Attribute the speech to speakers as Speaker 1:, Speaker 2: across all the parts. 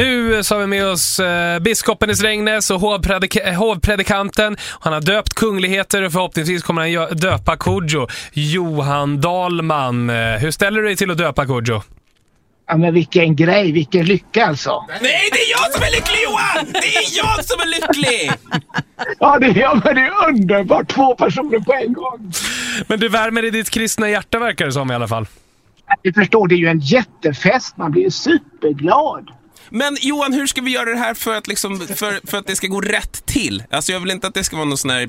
Speaker 1: Nu så har vi med oss eh, biskopen i Strängnäs och hovpredik- eh, hovpredikanten. Han har döpt kungligheter och förhoppningsvis kommer han gö- döpa Kodjo. Johan Dahlman, eh, hur ställer du dig till att döpa Kodjo?
Speaker 2: Ja men vilken grej, vilken lycka alltså.
Speaker 3: Nej, det är jag som är lycklig Johan! Det är jag som är lycklig!
Speaker 2: Ja det är, ja, men det är underbart, två personer på en gång.
Speaker 1: Men du värmer i ditt kristna hjärta verkar det som i alla fall.
Speaker 2: Ni förstår, det är ju en jättefest, man blir ju superglad.
Speaker 3: Men Johan, hur ska vi göra det här för att, liksom, för, för att det ska gå rätt till? Alltså jag vill inte att det ska vara någon sån här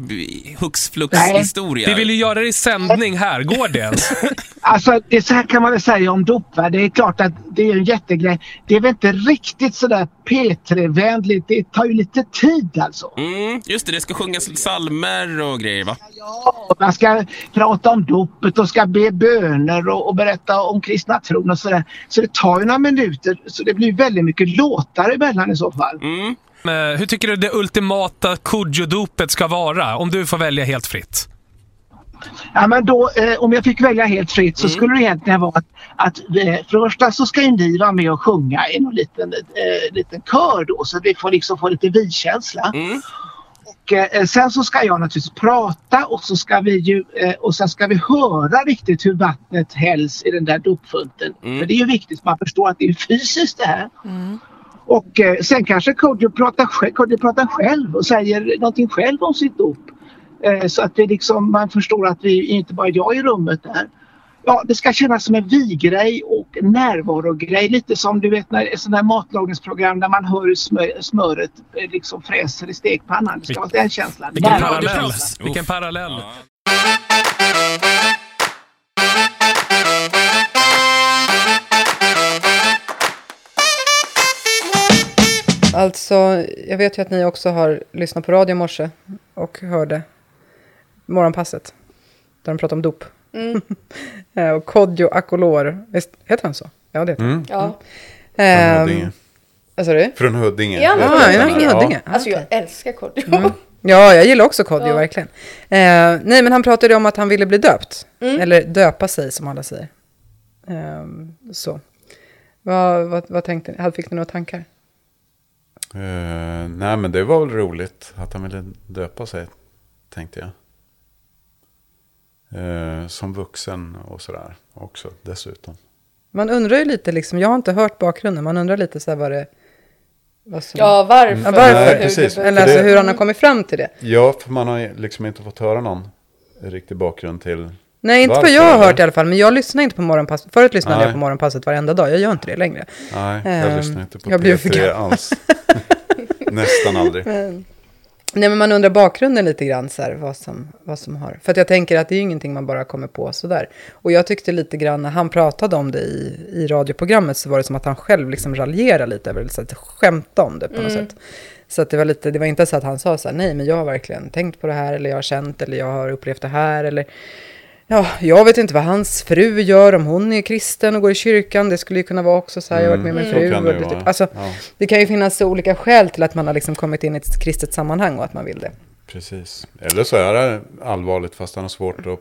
Speaker 3: hux flux historia.
Speaker 1: Vi vill ju göra det i sändning här, går det ens?
Speaker 2: Alltså det så här kan man väl säga om dop. Va? Det är klart att det är en jättegrej. Det är väl inte riktigt sådär P3-vänligt. Det tar ju lite tid alltså.
Speaker 3: Mm, just det, det ska sjungas psalmer och grejer va?
Speaker 2: Ja, man ska prata om dopet och ska be böner och, och berätta om kristna tron och sådär. Så det tar ju några minuter. Så det blir väldigt mycket låtar emellan i så fall.
Speaker 3: Mm.
Speaker 1: Eh, hur tycker du det ultimata Kodjo-dopet ska vara? Om du får välja helt fritt.
Speaker 2: Ja, men då, eh, om jag fick välja helt fritt så skulle det egentligen vara att, att eh, för det första så ska ju ni vara med och sjunga i någon liten, eh, liten kör då så vi får liksom få lite vi-känsla.
Speaker 3: Mm.
Speaker 2: Och, eh, sen så ska jag naturligtvis prata och så ska vi ju eh, och sen ska vi höra riktigt hur vattnet hälls i den där dopfunten.
Speaker 3: Mm.
Speaker 2: För det är ju viktigt, man förstår att det är fysiskt det här. Och eh, sen kanske Kodjo pratar, Kodjo pratar själv och säger någonting själv om sitt dop. Eh, så att det liksom, man förstår att vi inte bara jag i rummet där. Ja, det ska kännas som en vi-grej och närvarogrej. Lite som du vet när ett sånt här matlagningsprogram där man hör hur smö, smöret eh, liksom fräser i stekpannan. Det ska vara den känslan.
Speaker 1: Vilken
Speaker 2: Närvaro.
Speaker 1: parallell! Vilken parallell!
Speaker 3: Ja.
Speaker 4: Alltså, jag vet ju att ni också har lyssnat på radio i morse och hörde morgonpasset. Där de pratade om dop. Eh, och Kodjo Akolor, visst heter han så? Ja, det heter han.
Speaker 5: Ja.
Speaker 6: Från
Speaker 4: Ehm,
Speaker 6: Huddinge.
Speaker 4: Vad sa du?
Speaker 6: Från Huddinge.
Speaker 5: Är han
Speaker 6: vet
Speaker 5: från
Speaker 6: jag.
Speaker 4: Ja, från
Speaker 5: Huddinge?
Speaker 4: Huddinge?
Speaker 5: Alltså jag älskar Kodjo.
Speaker 4: Mm. Ja, jag gillar också Kodjo,
Speaker 5: Ja.
Speaker 4: verkligen. Eh, nej, men han pratade om att han ville bli döpt. Eller döpa sig, som alla säger. Ehm, så. Vad, vad, vad tänkte ni? Fick ni några tankar?
Speaker 6: Eh, nej, men det var väl roligt att han ville döpa sig, tänkte jag. Eh, som vuxen och sådär också dessutom.
Speaker 4: Man undrar ju lite, liksom, jag har inte hört bakgrunden, man undrar lite så här vad det... Vad som,
Speaker 5: Ja, varför?
Speaker 4: Ja, varför?
Speaker 5: Hur
Speaker 6: Nej, precis.
Speaker 4: Eller alltså
Speaker 6: det-
Speaker 4: hur han har kommit fram till det.
Speaker 6: Ja, för man har liksom inte fått höra någon riktig bakgrund till.
Speaker 4: Nej, inte vad jag har hört i alla fall. Men jag lyssnar inte på morgonpasset. Förut lyssnade
Speaker 6: Nej.
Speaker 4: jag på morgonpasset varenda dag. Jag gör inte det längre.
Speaker 6: Nej, jag lyssnar inte på
Speaker 4: jag blir för
Speaker 6: P3
Speaker 4: gammal.
Speaker 6: alls. Nästan aldrig.
Speaker 4: Nej, men man undrar bakgrunden lite grann, så här, vad, som, vad som har. För jag tänker att det är ju ingenting man bara kommer på sådär. Och jag tyckte lite grann, när han pratade om det i, i radioprogrammet, så var det som att han själv liksom raljerade lite över det, så att skämta om det på något sätt. Så att det var lite, det var inte så att han sa så här, nej men jag har verkligen tänkt på det här, eller jag har känt, eller jag har upplevt det här, eller Ja, jag vet inte vad hans fru gör, om hon är kristen och går i kyrkan. Det skulle ju kunna vara också så här, jag har varit med min
Speaker 6: så
Speaker 4: fru.
Speaker 6: kan det
Speaker 4: och det, typ, alltså,
Speaker 6: Ja.
Speaker 4: det kan ju finnas så olika skäl till att man har liksom kommit in i ett kristet sammanhang och att man vill det.
Speaker 6: Precis. Eller så är det allvarligt fast han har svårt att...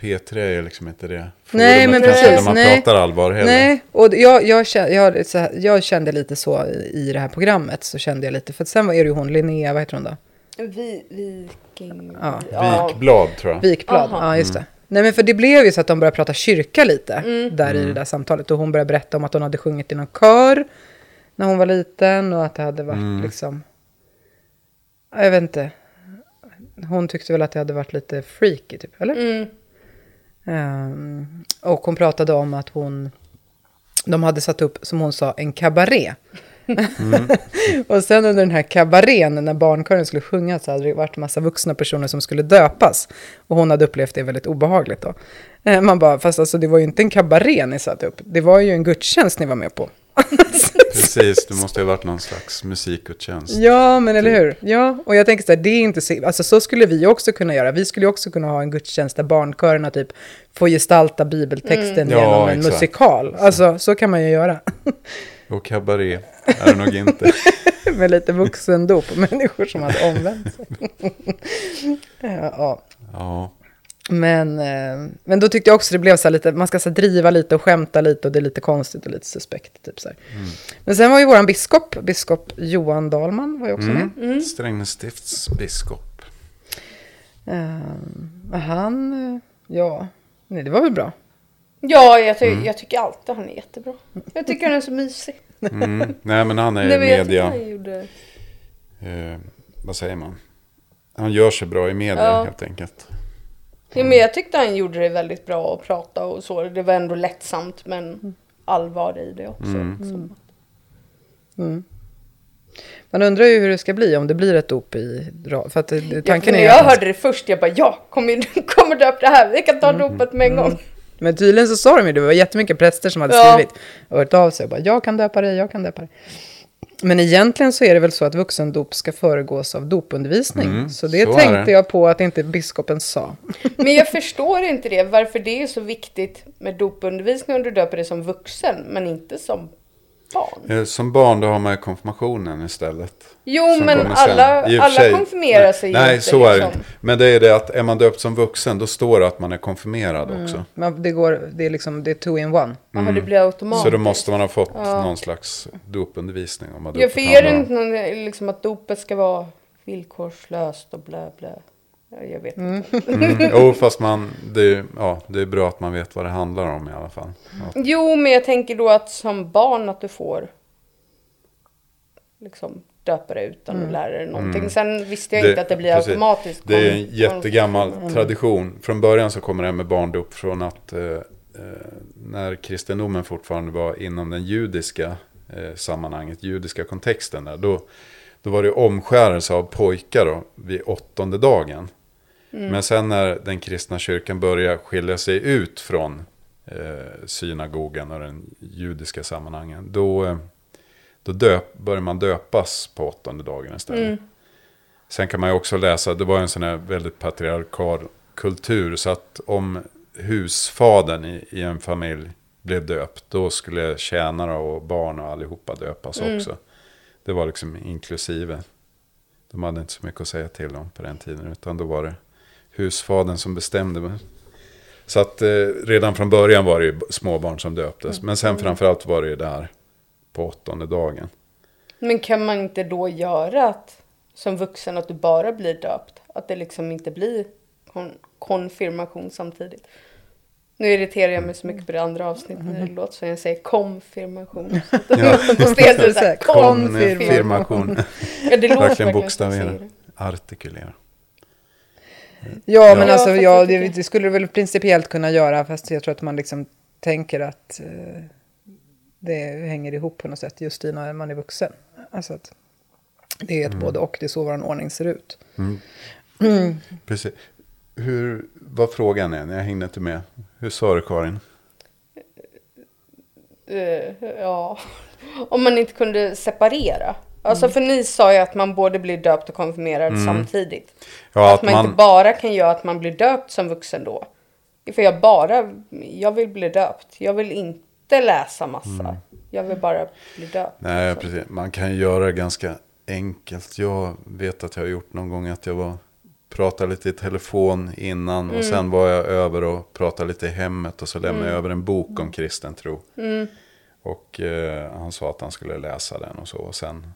Speaker 6: P3 är liksom inte det.
Speaker 4: Nej, men precis,
Speaker 6: Där man
Speaker 4: nej.
Speaker 6: pratar allvar heller.
Speaker 4: Nej, och jag, jag, kände, jag, så här, jag kände lite så i, i det här programmet. Så kände jag lite, för sen var är det ju hon, Linnea, vad heter hon då?
Speaker 5: Vi, viking...
Speaker 4: Ja.
Speaker 6: Vikblad tror jag.
Speaker 4: Vikblad,
Speaker 5: Aha.
Speaker 4: ja just det. Nej men för det blev ju så att de började prata kyrka lite
Speaker 5: Mm.
Speaker 4: där i det där samtalet. Och hon började berätta om att hon hade sjungit i någon kör när hon var liten och att det hade varit liksom, ja, jag vet inte. Hon tyckte väl att det hade varit lite freaky typ, eller?
Speaker 5: Mm.
Speaker 4: Ehm, och hon pratade om att hon, de hade satt upp, som hon sa, en kabaré. och sen under den här kabarén, när barnkören skulle sjunga, så hade det varit en massa vuxna personer som skulle döpas. Och hon hade upplevt det väldigt obehagligt då. Eh, Man bara, fast alltså det var ju inte en kabaré ni satte upp, det var ju en gudstjänst ni var med på.
Speaker 6: Precis, det måste ju ha varit någon slags musikgudstjänst.
Speaker 4: Ja, men eller hur? Ja, och jag tänker så här, det är inte så, alltså så skulle vi också kunna göra. Vi skulle också kunna ha en gudstjänst där barnkörerna typ får gestalta bibeltexten
Speaker 6: Ja,
Speaker 4: genom en
Speaker 6: exakt.
Speaker 4: musikal. Alltså, så kan man ju göra.
Speaker 6: Och kabaré är det nog inte.
Speaker 4: Med lite vuxendop, människor som hade omvänt sig. ja, ja. Men, eh, men då tyckte jag också det blev så här lite, man ska så driva lite och skämta lite och det är lite konstigt och lite suspekt. Typ så här. Men sen var ju våran biskop, biskop Johan Dahlman var ju också med.
Speaker 6: Mm. Strängnäs stifts biskop.
Speaker 4: Eh, och han, eh, ja, nej, det var väl bra.
Speaker 5: Ja, jag, ty- jag tycker alltid han är jättebra. Jag tycker han är så mysig.
Speaker 6: Mm. Nej men han är
Speaker 5: Nej, men jag tycker
Speaker 6: media,
Speaker 5: han gjorde...
Speaker 6: eh, vad säger man? Han gör sig bra i media
Speaker 5: Ja.
Speaker 6: helt enkelt.
Speaker 5: Ja, men jag tyckte han gjorde det väldigt bra att prata och så. Det var ändå lättsamt men allvar i det också. Så.
Speaker 4: Man undrar ju hur det ska bli om det blir ett dop i För att det-
Speaker 5: Ja,
Speaker 4: tanken
Speaker 5: när
Speaker 4: är
Speaker 5: jag
Speaker 4: att-
Speaker 5: hörde det först, jag bara ja, kommer, kommer du upp det här? Vi kan ta dopet med en gång.
Speaker 4: Men tydligen så sa de ju det, det var jättemycket präster som hade
Speaker 5: Ja.
Speaker 4: skrivit och hört av sig och bara jag kan döpa dig, jag kan döpa dig. Men egentligen så är det väl så att vuxendop ska föregås av dopundervisning. så det
Speaker 6: så
Speaker 4: tänkte
Speaker 6: det.
Speaker 4: jag på att inte biskopen sa.
Speaker 5: Men jag förstår inte det, varför det är så viktigt med dopundervisning om du döper dig som vuxen, men inte som barn.
Speaker 6: Eh, Som barn då har man ju konfirmationen istället.
Speaker 5: Jo, men alla, alla
Speaker 6: sig-
Speaker 5: konfirmerar
Speaker 6: nej,
Speaker 5: sig ju
Speaker 6: Nej,
Speaker 5: inte.
Speaker 6: så är det
Speaker 5: liksom.
Speaker 6: inte. Men det är det att är man döpt som vuxen då står det att man är konfirmerad
Speaker 5: Mm.
Speaker 6: också.
Speaker 4: Men det, går, det är liksom, det är two in one.
Speaker 5: Jaha, det blir automatiskt.
Speaker 6: Så då måste man ha fått någon slags dopundervisning. Om man
Speaker 5: Ja, för är det inte någon, liksom att dopet ska vara villkorslöst och blä blä? Ja, Jag vet inte.
Speaker 6: Mm. Jo, fast man, det, är, ja, det är bra att man vet vad det handlar om i alla fall. Ja.
Speaker 5: Jo, men jag tänker då att som barn att du får liksom döpa dig utan att lära dig någonting. Sen visste jag inte att det blir
Speaker 6: Mm. precis.
Speaker 5: automatiskt.
Speaker 6: Det är en jättegammal
Speaker 5: kon-
Speaker 6: tradition. Från början så kommer det här med barndop från att eh, eh, när kristendomen fortfarande var inom den judiska eh, sammanhanget, judiska kontexten där, då, då var det omskärelse av pojkar då, vid åttonde dagen. Men sen när den kristna kyrkan börjar skilja sig ut från eh, synagogan och den judiska sammanhangen, då, eh, då döp, börjar man döpas på åttonde dagen istället. Sen kan man ju också läsa, det var en sån här väldigt patriarkal kultur, så att om husfadern i, i en familj blev döpt, då skulle tjänare och barn och allihopa döpas också. Det var liksom inklusive. De hade inte så mycket att säga till om på den tiden, utan då var det husfadern som bestämde. Så att eh, redan från början var det ju småbarn som döptes, men sen framförallt var det ju där på åttonde dagen.
Speaker 5: Men kan man inte då göra att som vuxen att du bara blir döpt? Att det liksom inte blir kon- konfirmation samtidigt? Nu irriterar jag mig så mycket på det andra avsnittet när det låter som jag säger konfirmation.
Speaker 6: Ja.
Speaker 5: Här,
Speaker 6: Konfirmation.
Speaker 5: Ja, det låter
Speaker 6: Verkligen bokstavera. Artikulera.
Speaker 4: Ja, men
Speaker 5: Ja,
Speaker 4: alltså, ja, det, det skulle du väl principiellt kunna göra, fast jag tror att man liksom tänker att eh, det hänger ihop på något sätt just i när man är vuxen. Alltså att det är ett både och, det är så vår ordning ser ut.
Speaker 6: Precis. Hur, vad frågan är, jag hängde inte med. Hur sa du Karin?
Speaker 5: Eh, ja, om man inte kunde separera. Alltså för ni sa ju att man både blir döpt och konfirmerad samtidigt.
Speaker 6: Mm. Ja,
Speaker 5: att man, inte bara kan göra att man blir döpt som vuxen då. För jag bara, jag vill bli döpt. Jag vill inte läsa massa. Jag vill bara bli döpt.
Speaker 6: Mm. Nej,
Speaker 5: Så.
Speaker 6: precis. Man kan göra det ganska enkelt. Jag vet att jag har gjort någon gång att jag var pratade lite i telefon innan
Speaker 5: Mm.
Speaker 6: och sen var jag över och pratade lite i hemmet och så lämnade
Speaker 5: Mm.
Speaker 6: jag över en bok om kristen tro. Och eh, han sa att han skulle läsa den och så. Och sen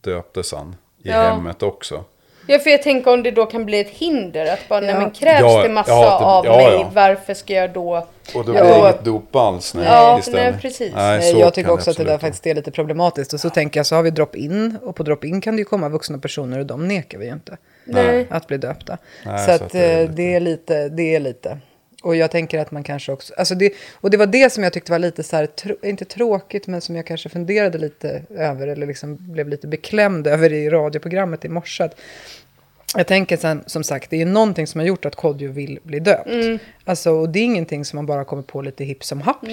Speaker 6: döptes han i
Speaker 5: Ja.
Speaker 6: hemmet också.
Speaker 5: Ja, för jag tänker om det då kan bli ett hinder. Att bara, nej
Speaker 4: Ja.
Speaker 5: men krävs
Speaker 6: Ja,
Speaker 5: det massa
Speaker 6: ja, det-
Speaker 5: av
Speaker 6: ja,
Speaker 5: mig,
Speaker 6: ja.
Speaker 5: varför ska jag då?
Speaker 6: Och då
Speaker 4: Ja.
Speaker 6: blir det inget dop alls. Nej,
Speaker 5: Ja, nej, precis.
Speaker 6: Nej,
Speaker 4: Nej,
Speaker 6: så
Speaker 4: jag tycker också att det där faktiskt är lite problematiskt. Och så tänker jag, så har vi drop-in. Och på drop-in kan det ju komma vuxna personer och de nekar vi ju inte
Speaker 5: Nej.
Speaker 4: att bli döpta.
Speaker 6: Nej,
Speaker 4: så,
Speaker 6: så
Speaker 4: att,
Speaker 6: att det är
Speaker 4: eh,
Speaker 6: lite-
Speaker 4: det är lite, det är lite. Och jag tänker att man kanske också, alltså det, och det var det som jag tyckte var lite så här, tro, inte tråkigt, men som jag kanske funderade lite över, eller liksom blev lite beklämd över i radioprogrammet i morse. Jag tänker sen, som sagt, det är ju någonting som har gjort att Kodjo vill bli döpt. Alltså, och det är ingenting som man bara kommer på lite hipp som happ.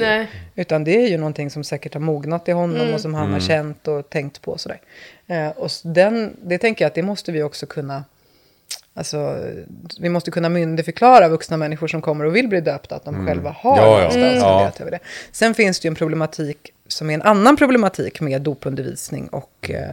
Speaker 4: Utan det är ju någonting som säkert har mognat i honom och som han har känt och tänkt på. Sådär. Eh, och den, det tänker jag att det måste vi också kunna... Alltså, vi måste kunna myndigförklara vuxna människor som kommer och vill bli döpta att de själva har
Speaker 6: Ja, ja. Mm.
Speaker 4: över det. Sen finns det ju en problematik som är en annan problematik med dopundervisning och eh,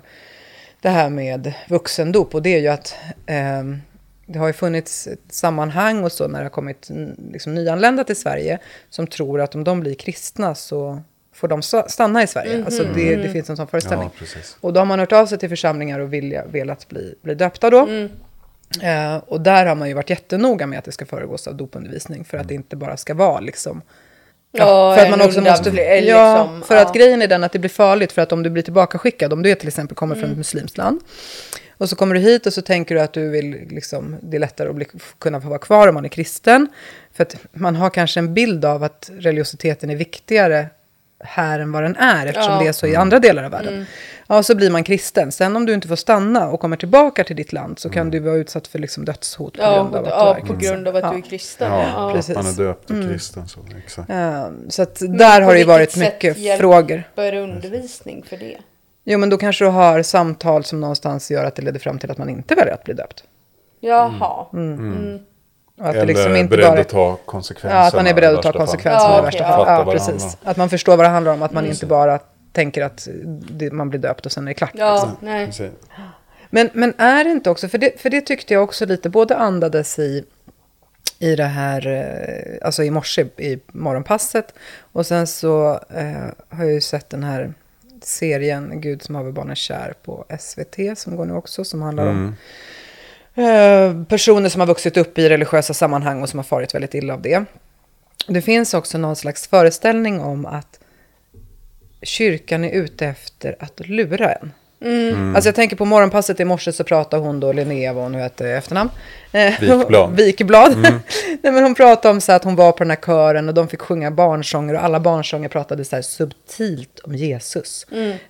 Speaker 4: det här med vuxendop. Och det är ju att ehm, det har ju funnits ett sammanhang och så när det har kommit mm, liksom, nyanlända till Sverige som tror att om de blir kristna så får de sta- stanna i Sverige. Alltså det, det finns en sån föreställning.
Speaker 6: Ja.
Speaker 4: Och då har man hört av sig till församlingar och vilja, velat bli, bli döpta då. Eh, och där har man ju varit jättenoga med att det ska föregås av dopundervisning för att det inte bara ska vara liksom
Speaker 5: Ja,
Speaker 4: för att man också måste... Ja,
Speaker 5: liksom,
Speaker 4: för
Speaker 5: ja.
Speaker 4: att grejen är den att det blir farligt för att om du blir tillbakaskickad, om du är till exempel kommer
Speaker 5: Mm.
Speaker 4: från ett muslimskt land och så kommer du hit och så tänker du att du vill, liksom, det är lättare att bli, kunna få vara kvar om man är kristen. För att man har kanske en bild av att religiositeten är viktigare här än vad den är, eftersom
Speaker 5: Ja.
Speaker 4: det är så i andra delar av världen. Ja, så blir man kristen. Sen om du inte får stanna och kommer tillbaka till ditt land så kan du vara utsatt för liksom dödshot på
Speaker 5: Ja,
Speaker 4: grund av att
Speaker 5: ja,
Speaker 4: du är
Speaker 5: på
Speaker 4: kristen.
Speaker 5: grund av att
Speaker 4: Ja.
Speaker 5: du är kristen.
Speaker 6: Ja,
Speaker 5: Ja.
Speaker 4: precis.
Speaker 6: att man är döpt och kristen. Så, exakt.
Speaker 4: Ja, så att där
Speaker 5: på
Speaker 4: har det ju
Speaker 5: vilket
Speaker 4: varit mycket frågor.
Speaker 5: undervisning för det?
Speaker 4: Jo, men då kanske du har samtal som någonstans gör att det leder fram till att man inte väljer att bli döpt.
Speaker 5: Jaha.
Speaker 4: Och att det
Speaker 6: Eller
Speaker 4: liksom inte
Speaker 6: beredd
Speaker 4: bara...
Speaker 6: att ta konsekvenserna.
Speaker 4: Ja, att man är beredd att ta konsekvenserna
Speaker 5: Ja,
Speaker 4: i värsta fall.
Speaker 6: ja.
Speaker 4: Ja,
Speaker 6: Fattar vad det
Speaker 4: precis. Att man förstår vad det handlar om, att man inte bara tänker att det, man blir döpt och sen är det klart.
Speaker 5: Ja,
Speaker 4: liksom.
Speaker 5: nej.
Speaker 4: Men, men är det inte också, för det, för det tyckte jag också lite, både andades i, i det här, eh, alltså i morse i morgonpasset. Och sen så eh, har jag ju sett den här serien Gud som haver barnen kär på SVT som går nu också, som handlar om eh, personer som har vuxit upp i religiösa sammanhang och som har farit väldigt illa av det. Det finns också någon slags föreställning om att kyrkan är ute efter att lura en. Alltså jag tänker på morgonpasset i morse så pratade hon då, Linnea vad hon nu hette efternamn. Eh,
Speaker 6: Wikblad.
Speaker 4: Wikblad. Nej, men hon pratade om så att hon var på den här kören och de fick sjunga barnsånger och alla barnsånger pratade så här subtilt om Jesus.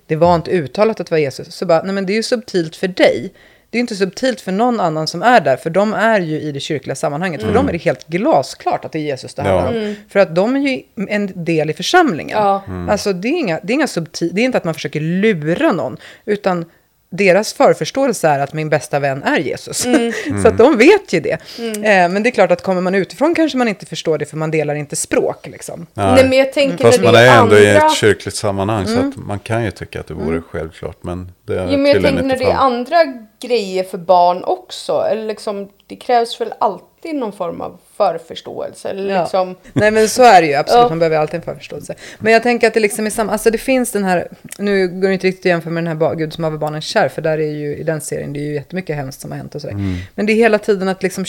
Speaker 4: Det var inte uttalat att det var Jesus. Så bara, nej men det är ju subtilt för dig. Det är inte subtilt för någon annan som är där, för de är ju i det kyrkliga sammanhanget. För dem är det helt glasklart att det är Jesus det handlar
Speaker 6: Ja.
Speaker 4: om. För att de är ju en del i församlingen.
Speaker 5: Ja.
Speaker 4: Alltså det är, inga, det är inga subtil, det är inte att man försöker lura någon, utan deras förförståelse är att min bästa vän är Jesus. så att de vet ju det. Eh, men det är klart att kommer man utifrån kanske man inte förstår det, för man delar inte språk. Liksom.
Speaker 5: Nej, men jag tänker
Speaker 6: Fast man är ändå i
Speaker 5: andra...
Speaker 6: ett kyrkligt sammanhang så att man kan ju tycka att det vore självklart. Men det är
Speaker 5: Jo, men jag tänker när det är andra grejer för barn också. Eller liksom, det krävs väl alltid någon form av förförståelse. Eller
Speaker 4: Ja.
Speaker 5: liksom,
Speaker 4: Nej men så är det ju absolut,
Speaker 5: Ja.
Speaker 4: man behöver alltid en förförståelse. Men jag tänker att det liksom är samma, alltså det finns den här, nu går det inte riktigt att jämföra med den här Gud som haver barnen kär, för där är ju i den serien, det är ju jättemycket hemskt som har hänt och sådär. Men det är hela tiden att liksom,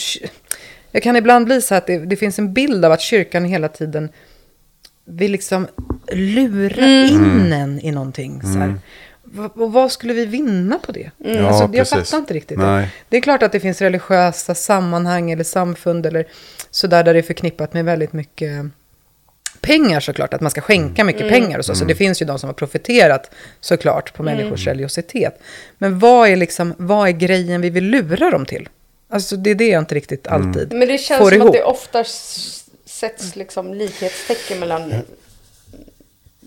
Speaker 4: jag kan ibland bli så att det, det finns en bild av att kyrkan hela tiden vill liksom lura in en i någonting. Så här. Och vad skulle vi vinna på det?
Speaker 6: Ja,
Speaker 4: alltså, jag
Speaker 6: precis.
Speaker 4: fattar inte riktigt.
Speaker 6: Nej.
Speaker 4: Det är klart att det finns religiösa sammanhang eller samfund eller sådär där det är förknippat med väldigt mycket pengar såklart, att man ska skänka mycket pengar och så. Så det finns ju de som har profiterat såklart på människors religiositet. Men vad är liksom, vad är grejen vi vill lura dem till? Alltså det är det jag inte riktigt alltid
Speaker 5: men det känns
Speaker 4: får
Speaker 5: som
Speaker 4: ihop.
Speaker 5: att det ofta sätts liksom likhetstecken mellan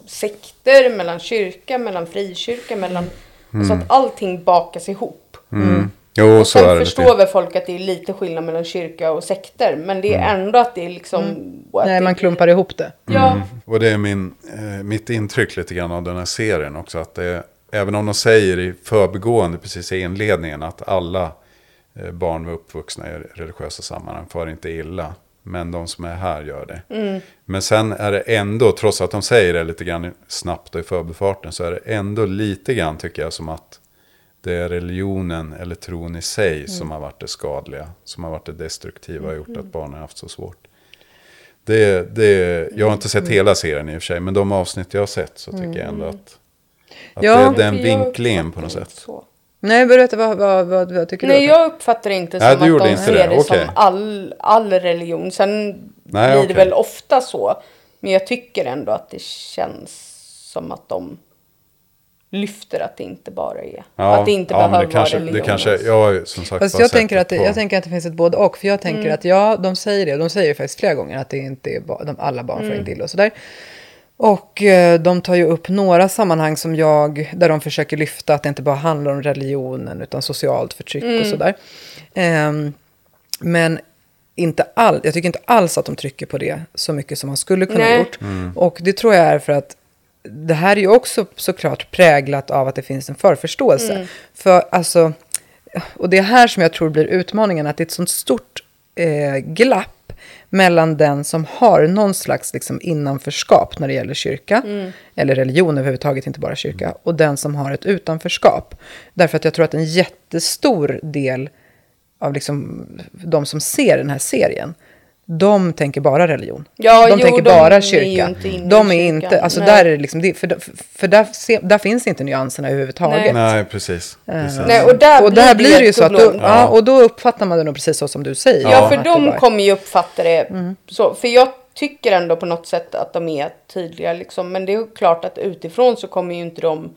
Speaker 5: sekter, mellan kyrka, mellan frikyrka, mellan... Så att allting bakas ihop.
Speaker 6: Jo,
Speaker 5: Och
Speaker 6: Mm. så
Speaker 5: sen
Speaker 6: är det.
Speaker 5: förstår väl folk att det är lite skillnad mellan kyrka och sekter. Men det är ändå att det är liksom... och att
Speaker 4: Nej, man klumpar ihop det.
Speaker 5: Ja,
Speaker 6: Och det är min, eh, mitt intryck lite grann av den här serien också. Att det, även om de säger i förbigående precis i inledningen att alla eh, barn uppvuxna i religiösa sammanhang far inte illa. Men de som är här gör det. Men sen är det ändå, trots att de säger det lite grann snabbt och i förbifarten, så är det ändå lite grann tycker jag som att det är religionen eller tron i sig som har varit det skadliga. Som har varit det destruktiva och gjort att barnen har haft så svårt. Det, det, jag har inte sett hela serien i och för sig, men de avsnitt jag har sett så tycker jag ändå att, att
Speaker 4: Ja,
Speaker 6: det är den vinklingen på något sätt.
Speaker 5: så.
Speaker 4: Nej, berätta, vad, vad, vad, vad tycker
Speaker 5: Nej,
Speaker 4: du?
Speaker 5: jag uppfattar det inte som
Speaker 6: Nej,
Speaker 5: att de
Speaker 6: inte
Speaker 5: ser
Speaker 6: det,
Speaker 5: det,
Speaker 6: okej.
Speaker 5: som all, all religion. Sen
Speaker 6: Nej,
Speaker 5: blir
Speaker 6: okej.
Speaker 5: det väl ofta så. Men jag tycker ändå att det känns som att de lyfter att det inte bara är. att det inte
Speaker 6: ja,
Speaker 5: behöver
Speaker 6: det kanske,
Speaker 5: vara religion.
Speaker 6: det kanske, jag som sagt
Speaker 4: Fast jag tänker, att det, jag tänker att det finns ett både och. För jag tänker
Speaker 5: Mm.
Speaker 4: att ja, de säger det. De säger ju faktiskt flera gånger att det inte är ba, de, alla barn
Speaker 5: Mm.
Speaker 4: får inte illa och sådär. Och eh, de tar ju upp några sammanhang som jag, där de försöker lyfta att det inte bara handlar om religionen utan socialt förtryck
Speaker 5: Mm.
Speaker 4: och sådär. Ehm, men inte all, jag tycker inte alls att de trycker på det så mycket som man skulle kunna ha
Speaker 5: Nej.
Speaker 4: gjort. Och det tror jag är för att det här är ju också såklart präglat av att det finns en förförståelse. För alltså, och det är här som jag tror blir utmaningen, att det är ett sånt stort eh, glapp mellan den som har någon slags liksom, innanförskap när det gäller kyrka, eller religion överhuvudtaget, inte bara kyrka, och den som har ett utanförskap. Därför att jag tror att en jättestor del av liksom, de som ser den här serien, de tänker bara religion.
Speaker 5: Ja,
Speaker 4: de
Speaker 5: jo,
Speaker 4: tänker
Speaker 5: de
Speaker 4: bara
Speaker 5: är
Speaker 4: kyrka.
Speaker 5: i
Speaker 4: de är inte, alltså
Speaker 5: Nej.
Speaker 4: där är det liksom, för, för där, se- där finns inte nyanserna överhuvudtaget.
Speaker 6: Nej, precis. precis.
Speaker 5: Nej, och där
Speaker 4: Och
Speaker 5: blir
Speaker 4: där
Speaker 5: det
Speaker 4: blir det ju så att då,
Speaker 5: problem.
Speaker 4: ja. och då uppfattar man det nog precis så som du säger.
Speaker 5: Ja,
Speaker 6: Ja,
Speaker 5: för de
Speaker 4: bara-
Speaker 5: kommer ju uppfatta det
Speaker 4: Mm.
Speaker 5: så. För jag tycker ändå på något sätt att de är tydliga liksom. Men det är ju klart att utifrån så kommer ju inte de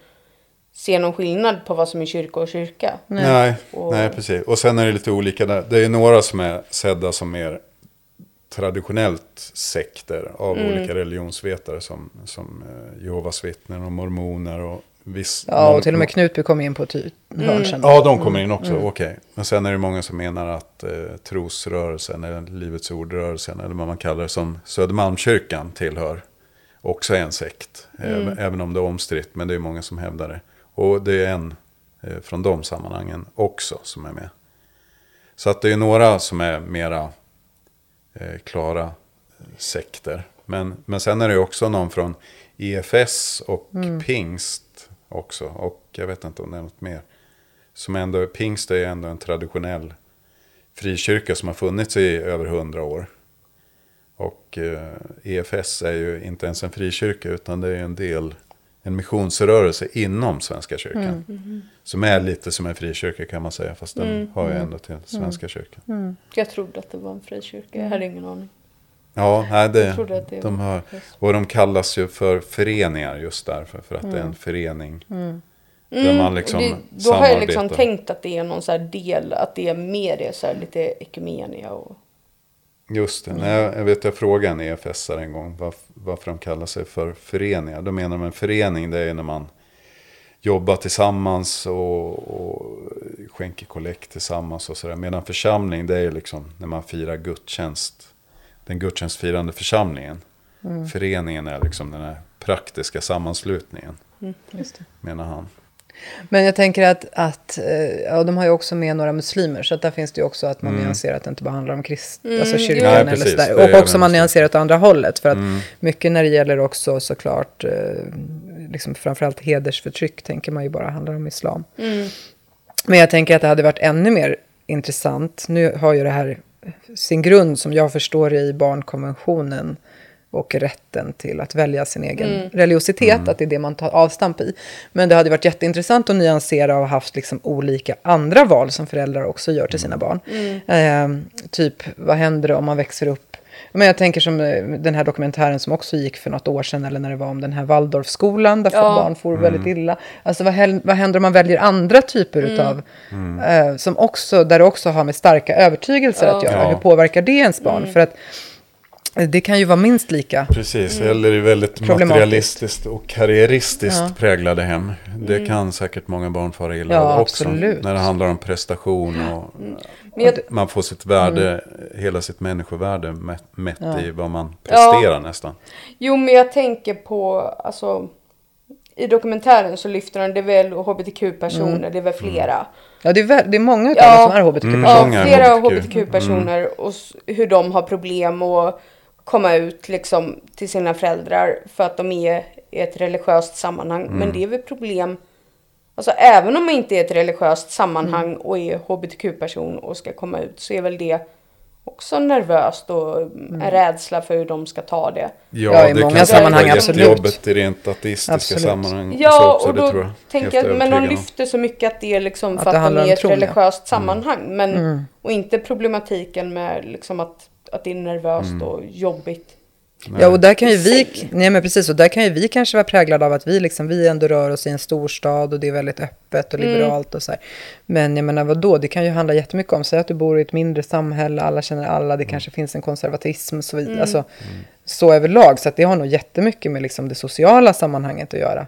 Speaker 5: se någon skillnad på vad som är kyrka och kyrka.
Speaker 6: Nej,
Speaker 5: Och-
Speaker 6: nej, precis. Och sen är det lite olika där. Det är några som är sedda som mer traditionellt sekter av
Speaker 5: Mm.
Speaker 6: olika religionsvetare som, som eh, Jehovas vittnen och mormoner och viss...
Speaker 4: Ja, och till och med Knutby kom in på ett
Speaker 5: Mm.
Speaker 4: hörn sen.
Speaker 6: Ja, de kommer in också, okej. Men sen är det många som menar att eh, trosrörelsen, eller Livets ordrörelsen, eller vad man kallar det, som Södermalmskyrkan tillhör, också är en sekt. Även, även om det är omstritt, men det är många som hävdar det. Och det är en eh, från de sammanhangen också som är med. Så att det är några som är mera klara eh, sekter. Men, men sen är det ju också någon från EFS och pingst också. Och jag vet inte om det är något mer. Som ändå, pingst är ändå en traditionell frikyrka som har funnits i över hundra år. Och eh, EFS är ju inte ens en frikyrka utan det är en del, en missionsrörelse inom Svenska kyrkan. Som är lite som en frikyrka kan man säga, fast den har ju ändå till Svenska kyrkan.
Speaker 5: Jag trodde att det var en frikyrka. Jag hade ingen aning.
Speaker 6: Ja, nej, det,
Speaker 5: Jag trodde att det
Speaker 6: de har, och de kallas ju för föreningar just därför. För att det är en förening. Där man liksom
Speaker 5: Mm. det, då har jag
Speaker 6: samarbetar.
Speaker 5: liksom tänkt att det är någon så här del, att det är mer det så här lite ekumenia och...
Speaker 6: Just det, Nej, jag, vet jag frågade en EFS en gång varf, varför de kallar sig för föreningar. Då menar de en förening det är när man jobbar tillsammans och, och skänker kollekt tillsammans och sådär. Medan församling det är liksom när man firar gudstjänst. Den gudstjänstfirande församlingen. Föreningen är liksom den här praktiska sammanslutningen.
Speaker 4: Just det.
Speaker 6: Menar han.
Speaker 4: Men jag tänker att, att eh, ja, de har ju också med några muslimer, så att där finns det ju också att man nyanserar att det inte bara handlar om krist, alltså kyrkan
Speaker 6: Nej,
Speaker 4: eller
Speaker 6: precis.
Speaker 4: sådär. Och också man nyanserar åt andra hållet, för att mycket när det gäller också såklart, eh, liksom framförallt hedersförtryck, tänker man ju bara handlar om islam. Men jag tänker att det hade varit ännu mer intressant, nu har ju det här sin grund som jag förstår i barnkonventionen och rätten till att välja sin egen religiositet, att det är det man tar avstamp i. Men det hade varit jätteintressant att nyansera och haft liksom olika andra val som föräldrar också gör till sina barn. Eh, typ, vad händer om man växer upp men jag tänker som eh, den här dokumentären som också gick för något år sedan, eller när det var om den här Waldorfskolan, där
Speaker 5: Ja.
Speaker 4: barn får väldigt illa. Alltså vad, vad händer om man väljer andra typer utav, eh, som också, där det också har med starka övertygelser att göra.
Speaker 6: Ja.
Speaker 4: Hur påverkar det ens barn? För att det kan ju vara minst lika.
Speaker 6: Precis, eller i väldigt materialistiskt och karriäristiskt
Speaker 4: Ja.
Speaker 6: präglade hem. Det kan säkert många barn fara illa
Speaker 4: Ja,
Speaker 6: av också.
Speaker 4: absolut.
Speaker 6: När det handlar om prestation och
Speaker 5: Men jag,
Speaker 6: man får sitt värde, hela sitt människovärde mätt, mätt i vad man
Speaker 5: Ja.
Speaker 6: presterar nästan.
Speaker 5: jo, men jag tänker på, alltså... I dokumentären så lyfter han, det är väl hbtq-personer, det är väl flera.
Speaker 4: Ja, det är, väl, det är många utav
Speaker 5: Ja.
Speaker 4: dem som är hbtq-personer.
Speaker 5: Ja, flera
Speaker 6: HBTQ.
Speaker 5: hbtq-personer och hur de har problem att komma ut liksom till sina föräldrar för att de är i ett religiöst sammanhang. Men det är väl problem, alltså även om man inte är i ett religiöst sammanhang och är hbtq-person och ska komma ut så är väl det också nervöst och en rädsla för hur de ska ta det.
Speaker 6: Ja,
Speaker 4: Ja, i
Speaker 6: det
Speaker 4: många
Speaker 6: kan
Speaker 5: sammanhang,
Speaker 6: vara
Speaker 4: absolut.
Speaker 6: jättejobbigt i rent ateistiska
Speaker 4: Absolut.
Speaker 6: sammanhang. så
Speaker 5: Ja,
Speaker 6: också,
Speaker 5: och då
Speaker 6: jag.
Speaker 5: tänker jag, men de lyfter så mycket att det är liksom
Speaker 4: Att
Speaker 5: för
Speaker 4: det
Speaker 5: att, de är i ett
Speaker 4: tron, ja. Mm.
Speaker 5: religiöst sammanhang. Men, Och inte problematiken med liksom att, att det är nervöst
Speaker 6: Mm.
Speaker 5: och jobbigt.
Speaker 4: Ja, och där kan ju
Speaker 5: I
Speaker 4: vi, nej men precis, och där kan ju vi kanske vara präglade av att vi liksom, vi ändå rör oss i en storstad och det är väldigt öppet och liberalt och så här. Men jag menar vadå, det kan ju handla jättemycket om, säg att du bor i ett mindre samhälle, alla känner alla, det kanske finns en konservatism och så vidare. Alltså, så överlag, så att det har nog jättemycket med liksom det sociala sammanhanget att göra.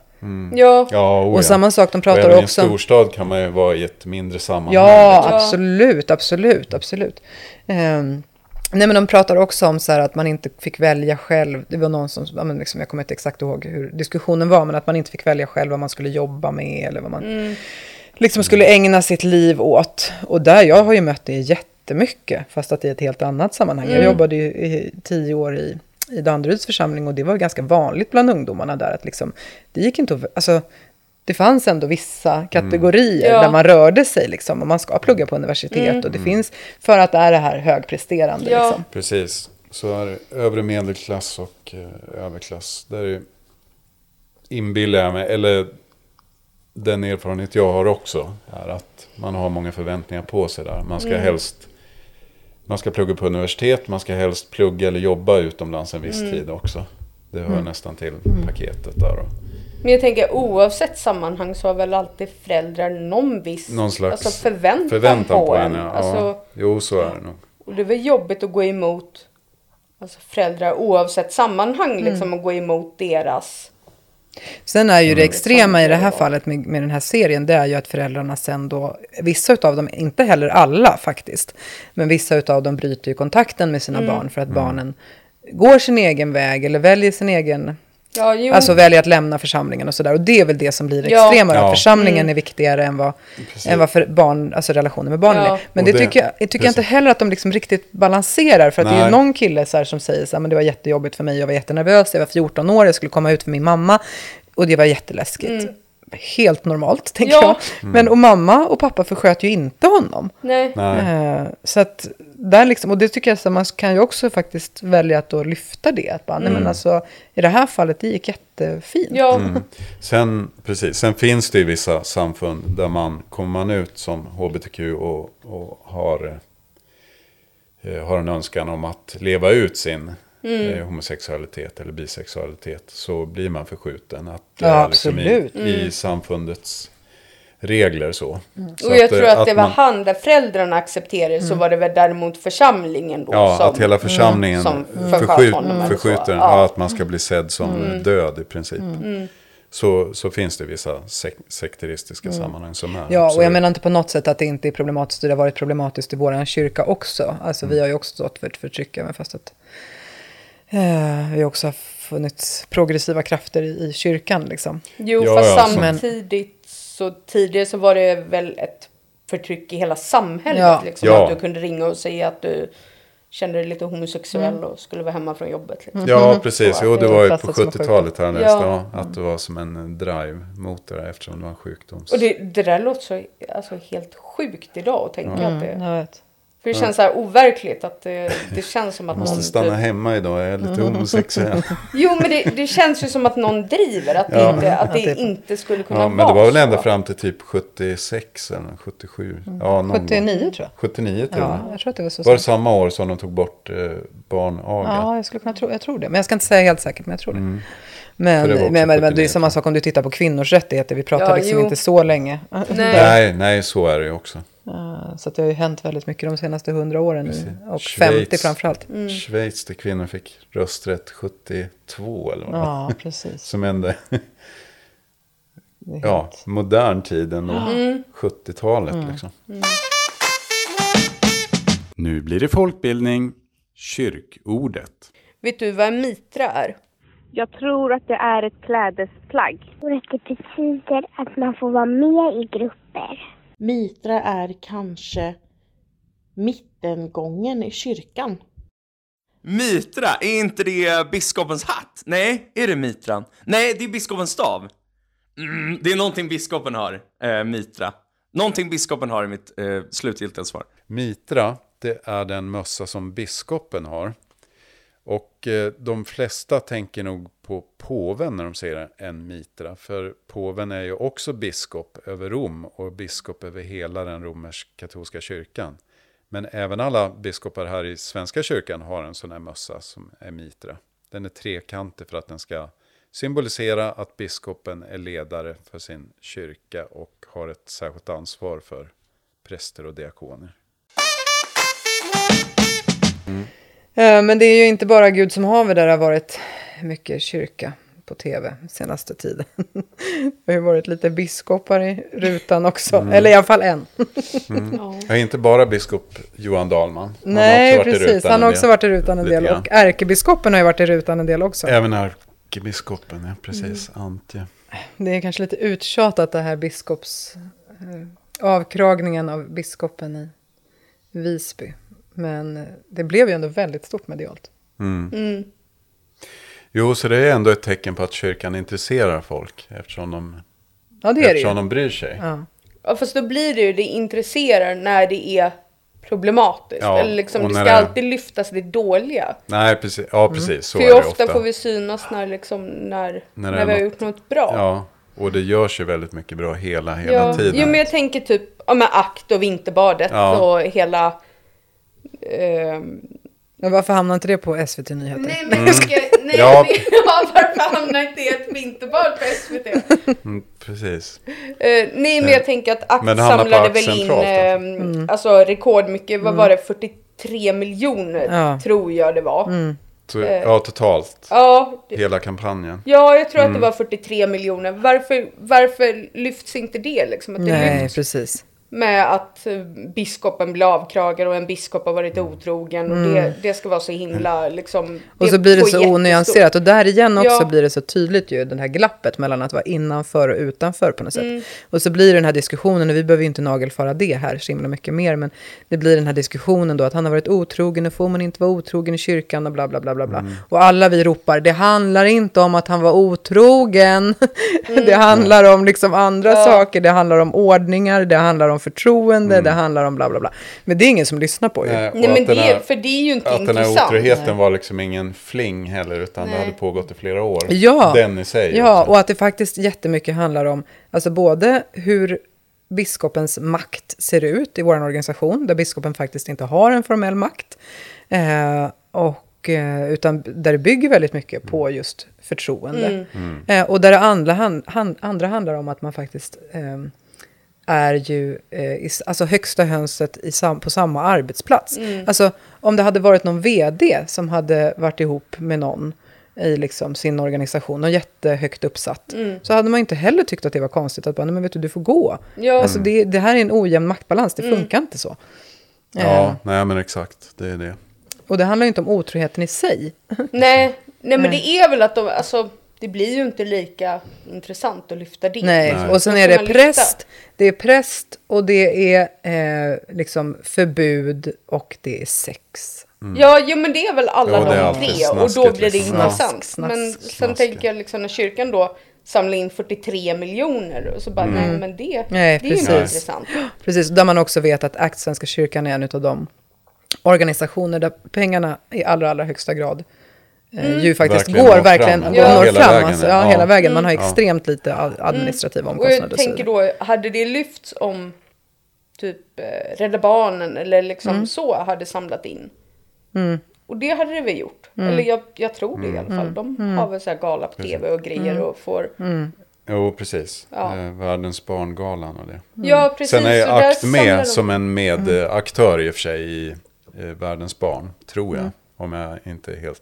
Speaker 5: Ja,
Speaker 6: Ja, oh,
Speaker 4: Och
Speaker 6: ja.
Speaker 4: samma sak, de
Speaker 6: Och
Speaker 4: pratar
Speaker 6: även
Speaker 4: också
Speaker 6: i
Speaker 4: om-
Speaker 6: en storstad kan man ju vara i ett mindre sammanhang.
Speaker 4: Ja, absolut, absolut, absolut. Ehm, nej, men de pratar också om så här att man inte fick välja själv. Det var någon som, ja, men liksom, jag kommer inte exakt ihåg hur diskussionen var, men att man inte fick välja själv vad man skulle jobba med eller vad man... liksom skulle ägna sitt liv åt. Och där, jag har ju mött det jättemycket, fast att i ett helt annat sammanhang. Jag jobbade ju i tio år i, i Danderyds församling och det var ganska vanligt bland ungdomarna där att liksom, det gick inte att, alltså, det fanns ändå vissa kategorier
Speaker 5: Ja.
Speaker 4: där man rörde sig liksom, och man ska plugga på universitet och det finns, för att det är det här högpresterande
Speaker 5: Ja.
Speaker 4: liksom.
Speaker 6: Precis. Så är det övre medelklass och eh, överklass. Där är, inbillar jag mig, eller den erfarenhet jag har också, är att man har många förväntningar på sig där. Man ska helst man ska plugga på universitet, man ska helst plugga eller jobba utomlands en viss tid också. Det hör nästan till paketet där. Då.
Speaker 5: Men jag tänker oavsett sammanhang så har väl alltid föräldrar någon viss
Speaker 6: Någon slags
Speaker 5: alltså förväntan,
Speaker 6: förväntan
Speaker 5: på, en.
Speaker 6: en. Ja.
Speaker 5: Alltså,
Speaker 6: Jo, så är det nog.
Speaker 5: och det är väl jobbigt att gå emot alltså föräldrar oavsett sammanhang
Speaker 6: Mm.
Speaker 5: liksom och gå emot deras.
Speaker 4: Sen är ju det extrema i det här fallet med, med den här serien, det är ju att föräldrarna sen då, vissa utav dem, inte heller alla faktiskt, men vissa utav dem bryter ju kontakten med sina barn för att barnen går sin egen väg eller väljer sin egen,
Speaker 5: Ja, jo.
Speaker 4: alltså väljer att lämna församlingen och sådär. Och det är väl det som blir
Speaker 5: Ja.
Speaker 4: extrema,
Speaker 6: Ja.
Speaker 4: att församlingen är viktigare än vad,
Speaker 6: Precis.
Speaker 4: än vad för barn, alltså relationen med barnen
Speaker 5: Ja.
Speaker 4: är. Men det,
Speaker 6: det-
Speaker 4: tycker, jag, jag tycker jag inte heller att de liksom riktigt balanserar. För att det är ju
Speaker 6: Nej.
Speaker 4: någon kille så här som säger så här, men det var jättejobbigt för mig, jag var jättenervös, jag var 14 år, jag skulle komma ut för min mamma. Och det var jätteläskigt. Helt normalt, tänker
Speaker 5: Mm. Ja.
Speaker 4: jag. Men och mamma och pappa försköt ju inte honom.
Speaker 5: Nej.
Speaker 6: Nej.
Speaker 4: Eh, så att där liksom, och det tycker jag så man kan ju också faktiskt välja att då lyfta det. Att bara, nej men alltså, i det här fallet, det gick jättefint.
Speaker 5: Ja.
Speaker 6: Mm. Sen, precis, sen finns det ju vissa samfund där man kommer man ut som hbtq och, och har, eh, har en önskan om att leva ut sin
Speaker 5: Mm.
Speaker 6: eh, homosexualitet eller bisexualitet så blir man förskjuten. Att det
Speaker 4: Ja,
Speaker 6: är liksom
Speaker 4: absolut.
Speaker 6: i, i samfundets regler så. så
Speaker 5: Mm. Och jag tror
Speaker 6: eh,
Speaker 5: att, det var
Speaker 6: man-
Speaker 5: han där föräldrarna accepterade så var det väl däremot församlingen då
Speaker 6: Ja,
Speaker 5: som...
Speaker 6: att hela församlingen
Speaker 5: som försköt
Speaker 6: förskjut,
Speaker 5: så.
Speaker 6: förskjuter.
Speaker 5: Ja.
Speaker 6: Att man ska bli sedd som död i princip. Så, så finns det vissa sek sekteristiska sammanhang som är.
Speaker 4: Ja, och jag menar inte på något sätt att det inte är problematiskt. Det har varit problematiskt i vår kyrka också. Alltså vi har ju också stått för ett förtryck, även fast att eh, vi också har funnits progressiva krafter i, i kyrkan. Liksom.
Speaker 5: Jo,
Speaker 6: Ja,
Speaker 5: fast
Speaker 6: ja, så-
Speaker 5: samtidigt så tidigare så var det väl ett förtryck i hela samhället.
Speaker 4: Ja.
Speaker 5: Liksom,
Speaker 6: Ja.
Speaker 5: Att du kunde ringa och säga att du kände dig lite homosexuell och skulle vara hemma från jobbet. Liksom.
Speaker 6: Ja, precis.
Speaker 5: Så,
Speaker 6: Jo, det
Speaker 4: det
Speaker 6: var ju på
Speaker 4: som
Speaker 6: 70-talet här nu.
Speaker 5: Ja.
Speaker 6: Ja. Att det var som en drive mot det där eftersom det var en sjukdoms...
Speaker 5: Och det, det där låter så alltså, helt sjukt idag att tänka att det...
Speaker 4: Jag vet.
Speaker 5: För det känns så här overkligt att det, det känns som att
Speaker 6: Jag måste
Speaker 5: någon...
Speaker 6: stanna hemma idag, jag är lite homosexuell.
Speaker 5: Jo, men det, det känns ju som att någon driver att det,
Speaker 6: Ja.
Speaker 5: inte, att det
Speaker 4: det-
Speaker 5: inte skulle kunna
Speaker 6: Ja,
Speaker 5: vara
Speaker 6: men det var väl
Speaker 5: så.
Speaker 6: ända fram till typ 76 eller 77. Ja, någon
Speaker 4: 79
Speaker 6: gång.
Speaker 4: tror jag.
Speaker 6: 79 till
Speaker 4: Ja, jag tror att det var så.
Speaker 6: Var det samma år som de tog bort eh, barnaga?
Speaker 4: Ja, jag skulle kunna tro, jag tror det. Men jag ska inte säga helt säkert, men jag tror det.
Speaker 6: Mm.
Speaker 4: Men,
Speaker 6: det
Speaker 4: men, men, men det är
Speaker 6: 79,
Speaker 4: samma sak om du tittar på kvinnors rättigheter. Vi pratar
Speaker 5: Ja,
Speaker 4: liksom
Speaker 5: jo.
Speaker 4: inte så länge.
Speaker 5: Nej.
Speaker 6: Nej, nej, så är det ju också.
Speaker 4: Eh, Så att det har ju hänt väldigt mycket de senaste hundra åren nu. Och
Speaker 6: Schweiz.
Speaker 4: 50 framförallt.
Speaker 6: Schweiz där kvinnor fick rösträtt 72 eller vad.
Speaker 4: Ja, precis.
Speaker 6: Som
Speaker 4: är
Speaker 6: ja, modern tiden och
Speaker 5: Mm.
Speaker 6: 70-talet liksom.
Speaker 7: Nu blir det folkbildning, kyrkordet.
Speaker 5: Vet du vad en mitra är?
Speaker 8: Jag tror att det är ett klädesplagg.
Speaker 9: Och att det betyder att man får vara med i grupper.
Speaker 10: Mitra är kanske mittengången i kyrkan.
Speaker 11: Mitra, är inte det biskopens hatt? Nej, är det mitran? Nej, det är biskopens stav. Mm, det är någonting biskopen har, eh, mitra. Någonting biskopen har i mitt eh, slutgiltiga svar.
Speaker 6: Mitra, det är den mössa som biskopen har. Och eh, de flesta tänker nog på påven när de säger en mitra. För påven är ju också biskop över Rom och biskop över hela den romersk-katolska kyrkan. Men även alla biskopar här i Svenska kyrkan har en sån här mössa som är mitra. Den är trekantig för att den ska symbolisera att biskopen är ledare för sin kyrka och har ett särskilt ansvar för präster och diakoner.
Speaker 4: Mm. Men det är ju inte bara Gud som haver där det har varit mycket kyrka på tv senaste tiden. Det har ju varit lite biskopar i rutan också,
Speaker 6: Mm.
Speaker 4: eller i alla fall en.
Speaker 6: Ja, inte bara biskop Johan Dahlman. Han har
Speaker 4: Nej,
Speaker 6: också varit i
Speaker 4: precis.
Speaker 6: rutan
Speaker 4: Han har
Speaker 6: en
Speaker 4: också
Speaker 6: del.
Speaker 4: varit i rutan en del. Och ärkebiskopen har ju varit i rutan en del också.
Speaker 6: Även ärkebiskopen, ja precis.
Speaker 4: Mm.
Speaker 6: Antje.
Speaker 4: Det är kanske lite uttjatat det här biskops... eh, avkragningen av biskopen i Visby. Men det blev ju ändå väldigt stort medialt.
Speaker 6: Mm.
Speaker 5: Mm.
Speaker 6: Jo, så det är ändå ett tecken på att kyrkan intresserar folk. Eftersom de,
Speaker 4: Ja, det är det
Speaker 6: eftersom
Speaker 4: ju.
Speaker 6: de bryr sig.
Speaker 4: Ja.
Speaker 5: Ja, fast då blir det ju, det intresserar när det är problematiskt.
Speaker 6: Ja,
Speaker 5: Eller liksom, det ska
Speaker 6: det-
Speaker 5: alltid lyftas det dåliga.
Speaker 6: Nej, precis. Ja, precis. Så
Speaker 5: För
Speaker 6: är det
Speaker 5: ofta,
Speaker 6: ofta.
Speaker 5: får vi synas när, liksom, när,
Speaker 6: När
Speaker 5: när,
Speaker 6: det är
Speaker 5: vi har
Speaker 6: något-
Speaker 5: gjort något bra?
Speaker 6: Ja, och det görs ju väldigt mycket bra hela, hela
Speaker 5: ja.
Speaker 6: tiden.
Speaker 5: Jo, men jag tänker typ, ja men akt och vinterbadet
Speaker 6: Ja.
Speaker 5: och hela... ehm,
Speaker 4: Men varför hamnar inte det på SVT Nyheter?
Speaker 5: nej men jag ska, nej,
Speaker 6: Mm. Ja.
Speaker 5: ja. varför hamnar inte ett vinterbad på SVT?
Speaker 6: Mm, precis.
Speaker 5: Eh, nej men jag tänker att ACT samlade väl in
Speaker 6: centralt,
Speaker 5: eh, alltså rekordmycket, vad var det, 43 miljoner
Speaker 4: Ja.
Speaker 5: tror jag det var.
Speaker 6: Så,
Speaker 5: Eh.
Speaker 6: ja, totalt.
Speaker 5: Ja, det,
Speaker 6: Hela kampanjen.
Speaker 5: ja, jag tror att
Speaker 6: Mm.
Speaker 5: det var 43 miljoner. Varför, varför lyfts inte det liksom? Att det
Speaker 4: Nej,
Speaker 5: lyfts
Speaker 4: precis.
Speaker 5: Med att eh, biskopen blir avkragad och en biskop har varit otrogen och det, det ska vara så himla liksom.
Speaker 4: Mm. Och så blir det så
Speaker 5: jättestort-
Speaker 4: onyanserat. Och där igen också
Speaker 5: Ja.
Speaker 4: blir det så tydligt ju, det här glappet mellan att vara innanför och utanför på något sätt.
Speaker 5: Mm.
Speaker 4: Och så blir det den här diskussionen, och vi behöver ju inte nagelfara det här så himla mycket mer, men det blir den här diskussionen då att han har varit otrogen och får man inte vara otrogen i kyrkan och bla bla bla bla bla.
Speaker 5: Mm.
Speaker 4: Och alla vi ropar, det handlar inte om att han var otrogen. det handlar om liksom andra
Speaker 5: Mm. Ja.
Speaker 4: saker, det handlar om ordningar, det handlar om förtroende, det handlar om bla bla bla. Men det är ingen som lyssnar på ju.
Speaker 6: Nej,
Speaker 5: Nej men
Speaker 6: att
Speaker 5: det,
Speaker 6: här-
Speaker 5: för det är ju inte
Speaker 6: Att den här
Speaker 5: intressant.
Speaker 6: otroheten var liksom ingen fling heller, utan det
Speaker 5: Nej.
Speaker 6: hade pågått i flera år.
Speaker 4: Ja,
Speaker 6: Den i sig.
Speaker 4: ja
Speaker 6: också.
Speaker 4: och att det faktiskt jättemycket handlar om alltså både hur biskopens makt ser ut i vår organisation, där biskopen faktiskt inte har en formell makt, eh, och, eh, utan där det bygger väldigt mycket på just förtroende. Eh, och där det andra, hand, hand, andra handlar om att man faktiskt eh, är ju eh, i, alltså högsta hönset i sam, på samma arbetsplats. Alltså om det hade varit någon vd som hade varit ihop med någon i liksom sin organisation, någon jättehögt uppsatt, så hade man inte heller tyckt att det var konstigt att bara, nej men vet du, du får gå.
Speaker 5: Ja.
Speaker 4: Alltså det, det här är en ojämn maktbalans, det funkar inte så. Eh,
Speaker 6: Ja, nej men exakt. Det är det.
Speaker 4: och det handlar ju inte om otroheten i sig.
Speaker 5: Nej, nej men det är väl att de, alltså det blir ju inte lika intressant att lyfta det.
Speaker 4: Nej,
Speaker 6: Nej.
Speaker 4: och sen är det
Speaker 5: lyfta.
Speaker 4: präst, det är präst och det är eh, liksom förbud och det är sex.
Speaker 5: Ja, jo, men det är väl alla
Speaker 6: Jo,
Speaker 5: de tre och då blir det
Speaker 6: liksom.
Speaker 5: intressant.
Speaker 4: Snask,
Speaker 5: men
Speaker 4: snask,
Speaker 5: sen tänker jag liksom när kyrkan då samlar in 43 miljoner och så bara nej men det,
Speaker 4: Mm. Nej,
Speaker 5: det är ju inte intressant.
Speaker 4: Precis, där man också vet att ACT Svenska kyrkan är en av de organisationer där pengarna i allra, allra högsta grad eh, ju faktiskt
Speaker 6: Verkligen
Speaker 4: går,
Speaker 6: når
Speaker 4: verkligen
Speaker 6: fram.
Speaker 5: Ja.
Speaker 4: når
Speaker 6: Hela
Speaker 4: fram.
Speaker 6: vägen,
Speaker 4: alltså,
Speaker 6: ja.
Speaker 4: ja, hela vägen. Man har
Speaker 6: Ja.
Speaker 4: extremt lite ad- administrativa
Speaker 5: Och
Speaker 4: omkostnader.
Speaker 5: jag
Speaker 4: och så
Speaker 5: tänker då, hade det lyfts om typ eh, Rädda Barnen eller liksom
Speaker 4: Mm.
Speaker 5: så hade samlat in. Och det hade det väl gjort.
Speaker 4: Mm.
Speaker 5: Eller jag, jag tror det i alla fall. De har väl så här gala på tv och grejer
Speaker 4: Mm.
Speaker 5: och får...
Speaker 6: Jo, precis.
Speaker 5: Ja.
Speaker 6: Eh, världens barngalan och det.
Speaker 5: Ja, precis.
Speaker 6: Sen är ACT
Speaker 5: samlar de-
Speaker 6: med som en medaktör i och för sig i Världens barn, tror
Speaker 5: Mm.
Speaker 6: jag. Om jag inte är helt...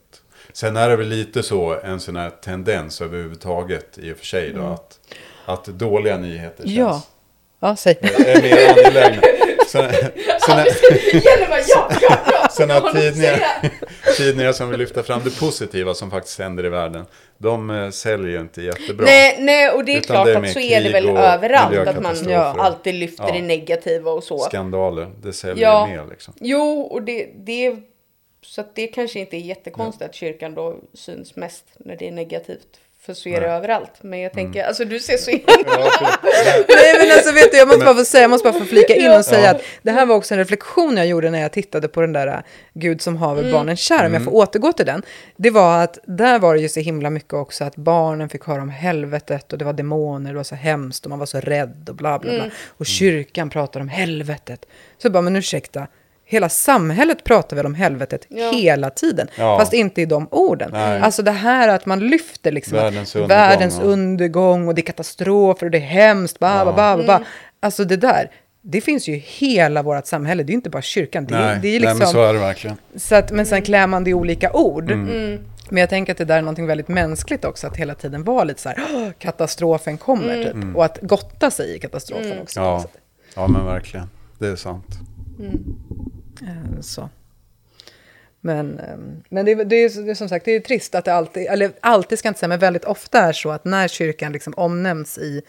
Speaker 6: Sen är det väl lite så, en sån här tendens överhuvudtaget i och för sig då, att, att dåliga nyheter känns,
Speaker 4: Mm. Ja. Ja, säg.
Speaker 6: är mer angelägna. Sen, sen, sen att tidningar, tidningar som vill lyfta fram det positiva som faktiskt händer i världen, de eh, säljer ju inte jättebra.
Speaker 5: Nej, nej, och det är
Speaker 6: Utan
Speaker 5: klart
Speaker 6: det är
Speaker 5: att så är det väl överallt. Att man ja, alltid lyfter
Speaker 6: Ja.
Speaker 5: det negativa och så.
Speaker 6: Skandaler, det säljer
Speaker 5: Ja.
Speaker 6: mer liksom.
Speaker 5: Jo, och det, det så att det kanske inte är jättekonstigt att kyrkan då syns mest när det är negativt. För så är det överallt. Men jag tänker, alltså du ser så
Speaker 4: Nej men alltså vet du, jag måste bara få säga, jag måste bara få flika in och säga att det här var också en reflektion jag gjorde när jag tittade på den där äh, Gud som haver
Speaker 5: Mm.
Speaker 4: barnen kär, om jag får återgå till den. Det var att där var det ju så himla mycket också att barnen fick höra om helvetet och det var demoner, det var så hemskt och man var så rädd och bla bla bla.
Speaker 5: Mm.
Speaker 4: Och kyrkan pratar om helvetet. Så jag bara, men ursäkta, hela samhället pratar väl om helvetet
Speaker 5: Ja.
Speaker 4: hela tiden,
Speaker 6: Ja.
Speaker 4: fast inte i de orden.
Speaker 6: Nej.
Speaker 4: Alltså det här att man lyfter liksom
Speaker 6: Världens undergång,
Speaker 4: världens
Speaker 6: ja.
Speaker 4: undergång och det är katastrofer och det är hemskt, ba, ba, ba, ba, ba. Alltså det där, det finns ju i hela vårt samhälle, det är inte bara kyrkan. Det
Speaker 6: Nej,
Speaker 4: det är
Speaker 6: nej,
Speaker 4: liksom,
Speaker 6: men så är det verkligen.
Speaker 4: så att, men sen klär man det i olika ord.
Speaker 5: Mm.
Speaker 4: Men jag tänker att det där är någonting väldigt mänskligt också, att hela tiden vara lite så här, "Åh, katastrofen kommer, typ. Och att gotta sig i katastrofen också.
Speaker 6: Ja, ja, men verkligen. Det är sant.
Speaker 4: Eh, Så. Men, ehm, men det, är- det, är, det är som sagt det är trist att det alltid, eller alltid ska jag inte säga, men väldigt ofta är så att när kyrkan liksom omnämns i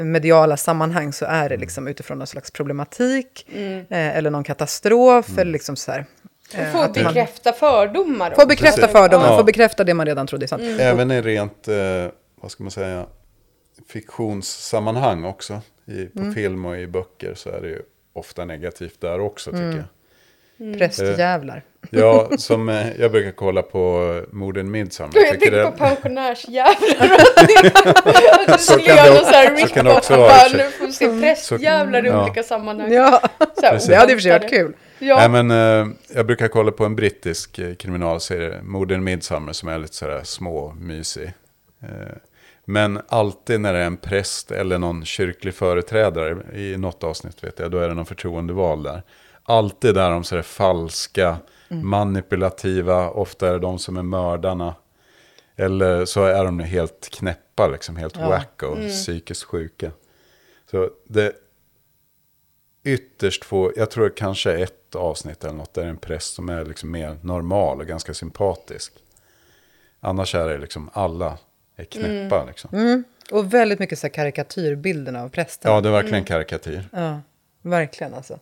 Speaker 4: mediala sammanhang så är det liksom utifrån någon slags problematik
Speaker 5: Mm.
Speaker 4: eh, eller någon katastrof eller liksom så här.
Speaker 5: Och
Speaker 4: eh,
Speaker 5: få
Speaker 4: att man-
Speaker 5: bekräfta fördomar.
Speaker 4: Få bekräfta
Speaker 6: Precis.
Speaker 4: fördomar,
Speaker 6: Ja.
Speaker 4: få bekräfta det man redan trodde är sant.
Speaker 5: Mm.
Speaker 6: Även i rent, eh, vad ska man säga, fiktionssammanhang också. I, på
Speaker 4: Mm.
Speaker 6: film och i böcker så är det ju ofta negativt där också tycker
Speaker 4: Mm.
Speaker 6: jag.
Speaker 5: Mm.
Speaker 4: Prästjävlar.
Speaker 6: Ja, som eh, jag brukar kolla på Morden Midsommar.
Speaker 5: Jag tänker
Speaker 6: det-
Speaker 5: på pensionärsjävlar. Att du
Speaker 6: Så
Speaker 5: skulle
Speaker 6: kan
Speaker 5: göra
Speaker 6: det
Speaker 5: här
Speaker 6: också- så kan det också
Speaker 5: och
Speaker 6: vara i
Speaker 5: Nu får vi se prästjävlar i
Speaker 6: Ja.
Speaker 5: olika sammanhang.
Speaker 4: Ja,
Speaker 5: Så här,
Speaker 4: det hade i och för sig varit kul.
Speaker 5: Ja.
Speaker 6: Nej, men, eh, jag brukar kolla på en brittisk eh, kriminalserie, Morden Midsommar, som är lite sådär små, mysig. Eh, men alltid när det är en präst eller någon kyrklig företrädare, i något avsnitt vet jag, då är det någon förtroendevald där. Alltid där de sådär falska,
Speaker 4: Mm.
Speaker 6: manipulativa, ofta är det de som är mördarna. Eller så är de helt knäppa, liksom, helt
Speaker 4: Ja.
Speaker 6: wacko,
Speaker 4: Mm.
Speaker 6: psykiskt sjuka. Så det ytterst få, jag tror kanske ett avsnitt eller något, där det är en präst som är liksom mer normal och ganska sympatisk. Annars är det liksom alla är knäppa liksom.
Speaker 4: Mm. Och väldigt mycket så här karikatyrbilderna av prästen.
Speaker 6: Ja, det är verkligen karikatyr.
Speaker 4: Ja, verkligen alltså.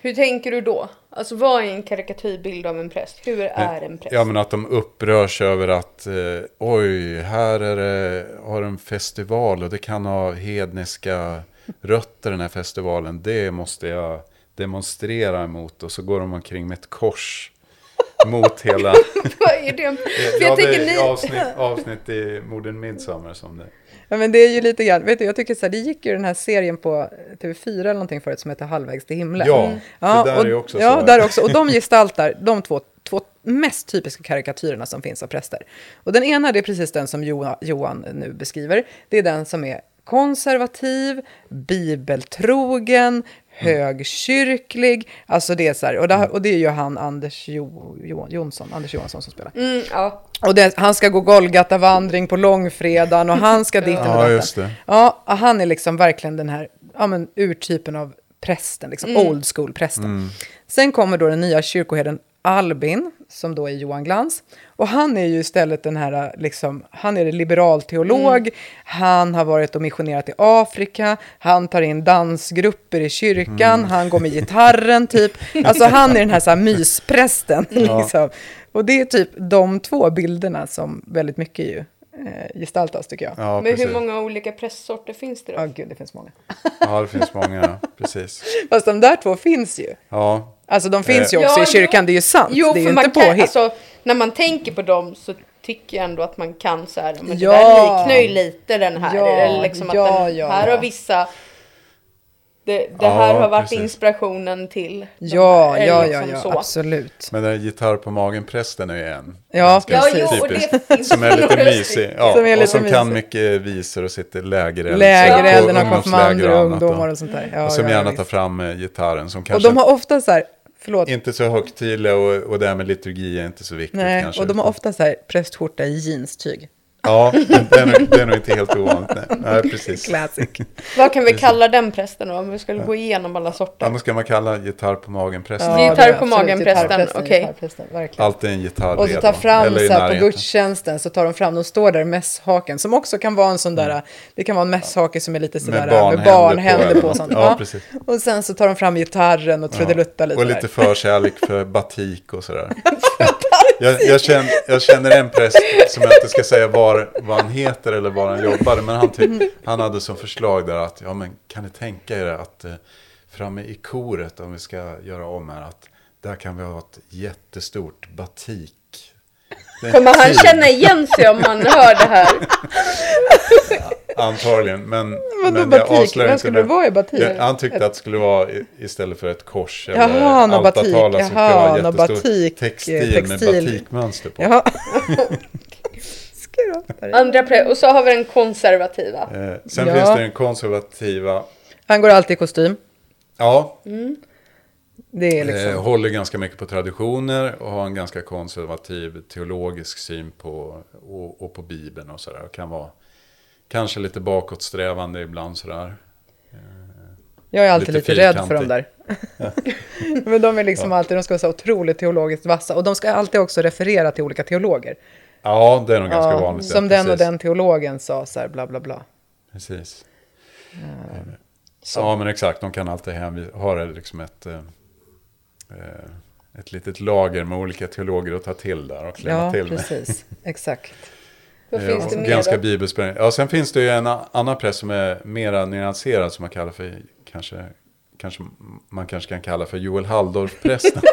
Speaker 5: Hur tänker du då? Alltså vad är en karikatyrbild av en präst? Hur är en präst?
Speaker 6: Ja, men att de upprörs över att eh, oj, här är det, har en festival och det kan ha hedniska rötter den här festivalen. Det måste jag demonstrera emot. Och så går de omkring med ett kors mot hela...
Speaker 5: Vad är det? För
Speaker 6: ja,
Speaker 5: jag
Speaker 6: det
Speaker 5: tänker
Speaker 6: är
Speaker 5: ni...
Speaker 6: avsnitt, avsnitt i Morden Midsommar som det.
Speaker 4: Ja, men det är ju lite grann, vet du, jag tycker så här, det gick ju den här serien på TV4 eller någonting förut som heter Halvvägs till himlen.
Speaker 6: Ja, för där är
Speaker 4: och,
Speaker 6: ju också
Speaker 4: ja,
Speaker 6: så.
Speaker 4: där också. Och de gestaltar de två, två mest typiska karikatyrerna som finns av präster. Och den ena, det är precis den som Johan, Johan nu beskriver. Det är den som är konservativ, bibeltrogen, högkyrklig. Alltså det är så här, och det, och det är ju han Anders jo, jo, Jonsson, Anders Johansson som spelar.
Speaker 5: Mm, ja.
Speaker 4: Och det, han ska gå Golgata-vandring på långfredagen och han ska dit
Speaker 6: Ja, just det.
Speaker 4: Ja, han är liksom verkligen den här ja, men, urtypen av prästen, liksom
Speaker 5: Mm.
Speaker 4: old school-prästen.
Speaker 6: Mm.
Speaker 4: Sen kommer då den nya kyrkoherden Albin, som då är Johan Glans. Och han är ju istället den här, liksom, han är liberalteolog,
Speaker 5: Mm.
Speaker 4: han har varit och missionerat i Afrika, han tar in dansgrupper i kyrkan,
Speaker 6: Mm.
Speaker 4: han går med gitarren typ. Alltså han är den här, så här mysprästen.
Speaker 6: Ja.
Speaker 4: Liksom. Och det är typ de två bilderna som väldigt mycket ju eh, gestaltas tycker jag.
Speaker 6: Ja,
Speaker 5: Men
Speaker 6: precis.
Speaker 5: hur många olika prästsorter finns det då?
Speaker 4: Ja, gud, det finns många.
Speaker 6: Ja, det finns många, precis.
Speaker 4: Fast de där två finns ju.
Speaker 6: Ja.
Speaker 4: Alltså de finns ju
Speaker 6: Eh,
Speaker 4: också
Speaker 5: Ja,
Speaker 4: i kyrkan, det är ju sant.
Speaker 5: Jo,
Speaker 4: det är ju inte påhitt.
Speaker 5: alltså, när man tänker på dem så tycker jag ändå att man kan så här, men
Speaker 4: Ja.
Speaker 5: det där liknar ju lite den här.
Speaker 4: Ja,
Speaker 5: eller liksom
Speaker 4: ja,
Speaker 5: att den,
Speaker 4: ja,
Speaker 5: här
Speaker 4: ja.
Speaker 5: har vissa, det, det
Speaker 6: Ja,
Speaker 5: här har varit
Speaker 6: precis.
Speaker 5: inspirationen till.
Speaker 4: Ja,
Speaker 5: här,
Speaker 4: ja, ja,
Speaker 5: liksom
Speaker 4: ja,
Speaker 5: så.
Speaker 4: absolut.
Speaker 6: Men den här gitarr på magen-prästen är ju en.
Speaker 4: Ja,
Speaker 5: Ja,
Speaker 4: precis.
Speaker 5: jo, och
Speaker 6: typisk.
Speaker 5: det finns
Speaker 6: Som är lite mysig. Ja,
Speaker 4: Som är
Speaker 6: och
Speaker 4: lite
Speaker 6: som kan
Speaker 4: mysig.
Speaker 6: mycket visor och sitter lägereld.
Speaker 4: Lägerelden
Speaker 6: på
Speaker 4: och konfirmander och
Speaker 6: annat,
Speaker 4: ungdomar
Speaker 6: ja.
Speaker 4: och sånt där. Ja,
Speaker 6: och som
Speaker 4: ja,
Speaker 6: gärna
Speaker 4: visst.
Speaker 6: tar fram eh, gitarren. Som
Speaker 4: Och
Speaker 6: kanske
Speaker 4: de har ofta så här, förlåt,
Speaker 6: inte så högtidliga och, och det här med liturgi är inte så viktigt
Speaker 4: nej,
Speaker 6: kanske.
Speaker 4: och de har ofta så här prästskjorta i jeanstyg.
Speaker 6: Ja, det är, nog, det är nog inte helt ovanligt. Nej, nej precis.
Speaker 4: Classic.
Speaker 5: Vad kan vi kalla den prästen då? Om vi skulle gå igenom alla sorter.
Speaker 6: Annars ska man kalla gitarr på magen-prästen.
Speaker 5: Ja, Gitarr på
Speaker 4: absolut
Speaker 5: magen, prästen,
Speaker 4: gitarrprästen,
Speaker 5: okej.
Speaker 4: verkligen.
Speaker 6: Alltid en gitarr
Speaker 4: Och så tar fram
Speaker 6: i
Speaker 4: så här på gudstjänsten så tar de fram, de står där mässhaken som också kan vara en sån där, det kan vara en mässhake som är lite sådär med
Speaker 6: barnhänder
Speaker 4: barnhänder
Speaker 6: på,
Speaker 4: på. sånt.
Speaker 6: Ja, precis.
Speaker 4: Och sen så tar de fram gitarren och trudeluttar lite
Speaker 6: Och lite förkärlek för batik och sådär. jag, jag, känner, jag känner en präst som jag inte ska säga var, vad han heter eller var han jobbade. Men han, ty, han hade som förslag där att, ja men kan ni tänka er att eh, framme i koret, om vi ska göra om här, att där kan vi ha ett jättestort batik.
Speaker 5: Kommer han känna igen sig om han hör det här?
Speaker 6: Antagligen, men,
Speaker 4: Vadå
Speaker 6: men
Speaker 4: batik?
Speaker 6: jag avslöjar
Speaker 4: Vad
Speaker 6: inte
Speaker 4: skulle det vara i batik?
Speaker 6: Ja, han tyckte att det skulle vara istället för ett kors eller
Speaker 4: Jaha,
Speaker 6: altartavla så skulle det
Speaker 4: Jaha,
Speaker 6: vara
Speaker 4: nå
Speaker 6: jättestor
Speaker 4: batik,
Speaker 6: textil,
Speaker 4: eh,
Speaker 6: med
Speaker 4: textil.
Speaker 6: batikmönster på.
Speaker 4: Jaha.
Speaker 5: Andra prä- och så har vi den konservativa.
Speaker 6: Eh, sen
Speaker 4: Ja.
Speaker 6: finns det den konservativa,
Speaker 4: Han går alltid i kostym.
Speaker 6: ja,
Speaker 4: Det är liksom...
Speaker 6: eh, håller ganska mycket på traditioner och har en ganska konservativ teologisk syn på, och, och på Bibeln och sådär. Kan vara kanske lite bakåtsträvande ibland sådär.
Speaker 4: Jag är alltid
Speaker 6: lite
Speaker 4: lite, rädd för dem där. Men de är liksom alltid, de ska vara så otroligt teologiskt vassa. Och de ska alltid också referera till olika teologer.
Speaker 6: Ja, det är nog ganska
Speaker 4: Ja,
Speaker 6: vanligt. ja,
Speaker 4: som den och
Speaker 6: precis.
Speaker 4: den teologen sa så här, bla bla bla.
Speaker 6: Precis.
Speaker 4: Så.
Speaker 6: Ja, men exakt. De kan alltid hänvisa, ha liksom ett, eh, eh, ett litet lager med olika teologer att ta till där och klämma
Speaker 4: Ja,
Speaker 6: till med.
Speaker 4: precis. Exakt.
Speaker 5: Vad
Speaker 6: Eh,
Speaker 5: finns
Speaker 6: och
Speaker 5: det mer
Speaker 6: Ganska bibelsprängande. Ja, sen finns det ju en annan press som är mera nyanserad som man kallar för, kanske, kanske man kanske kan kalla för Joel Halldorf-prästen.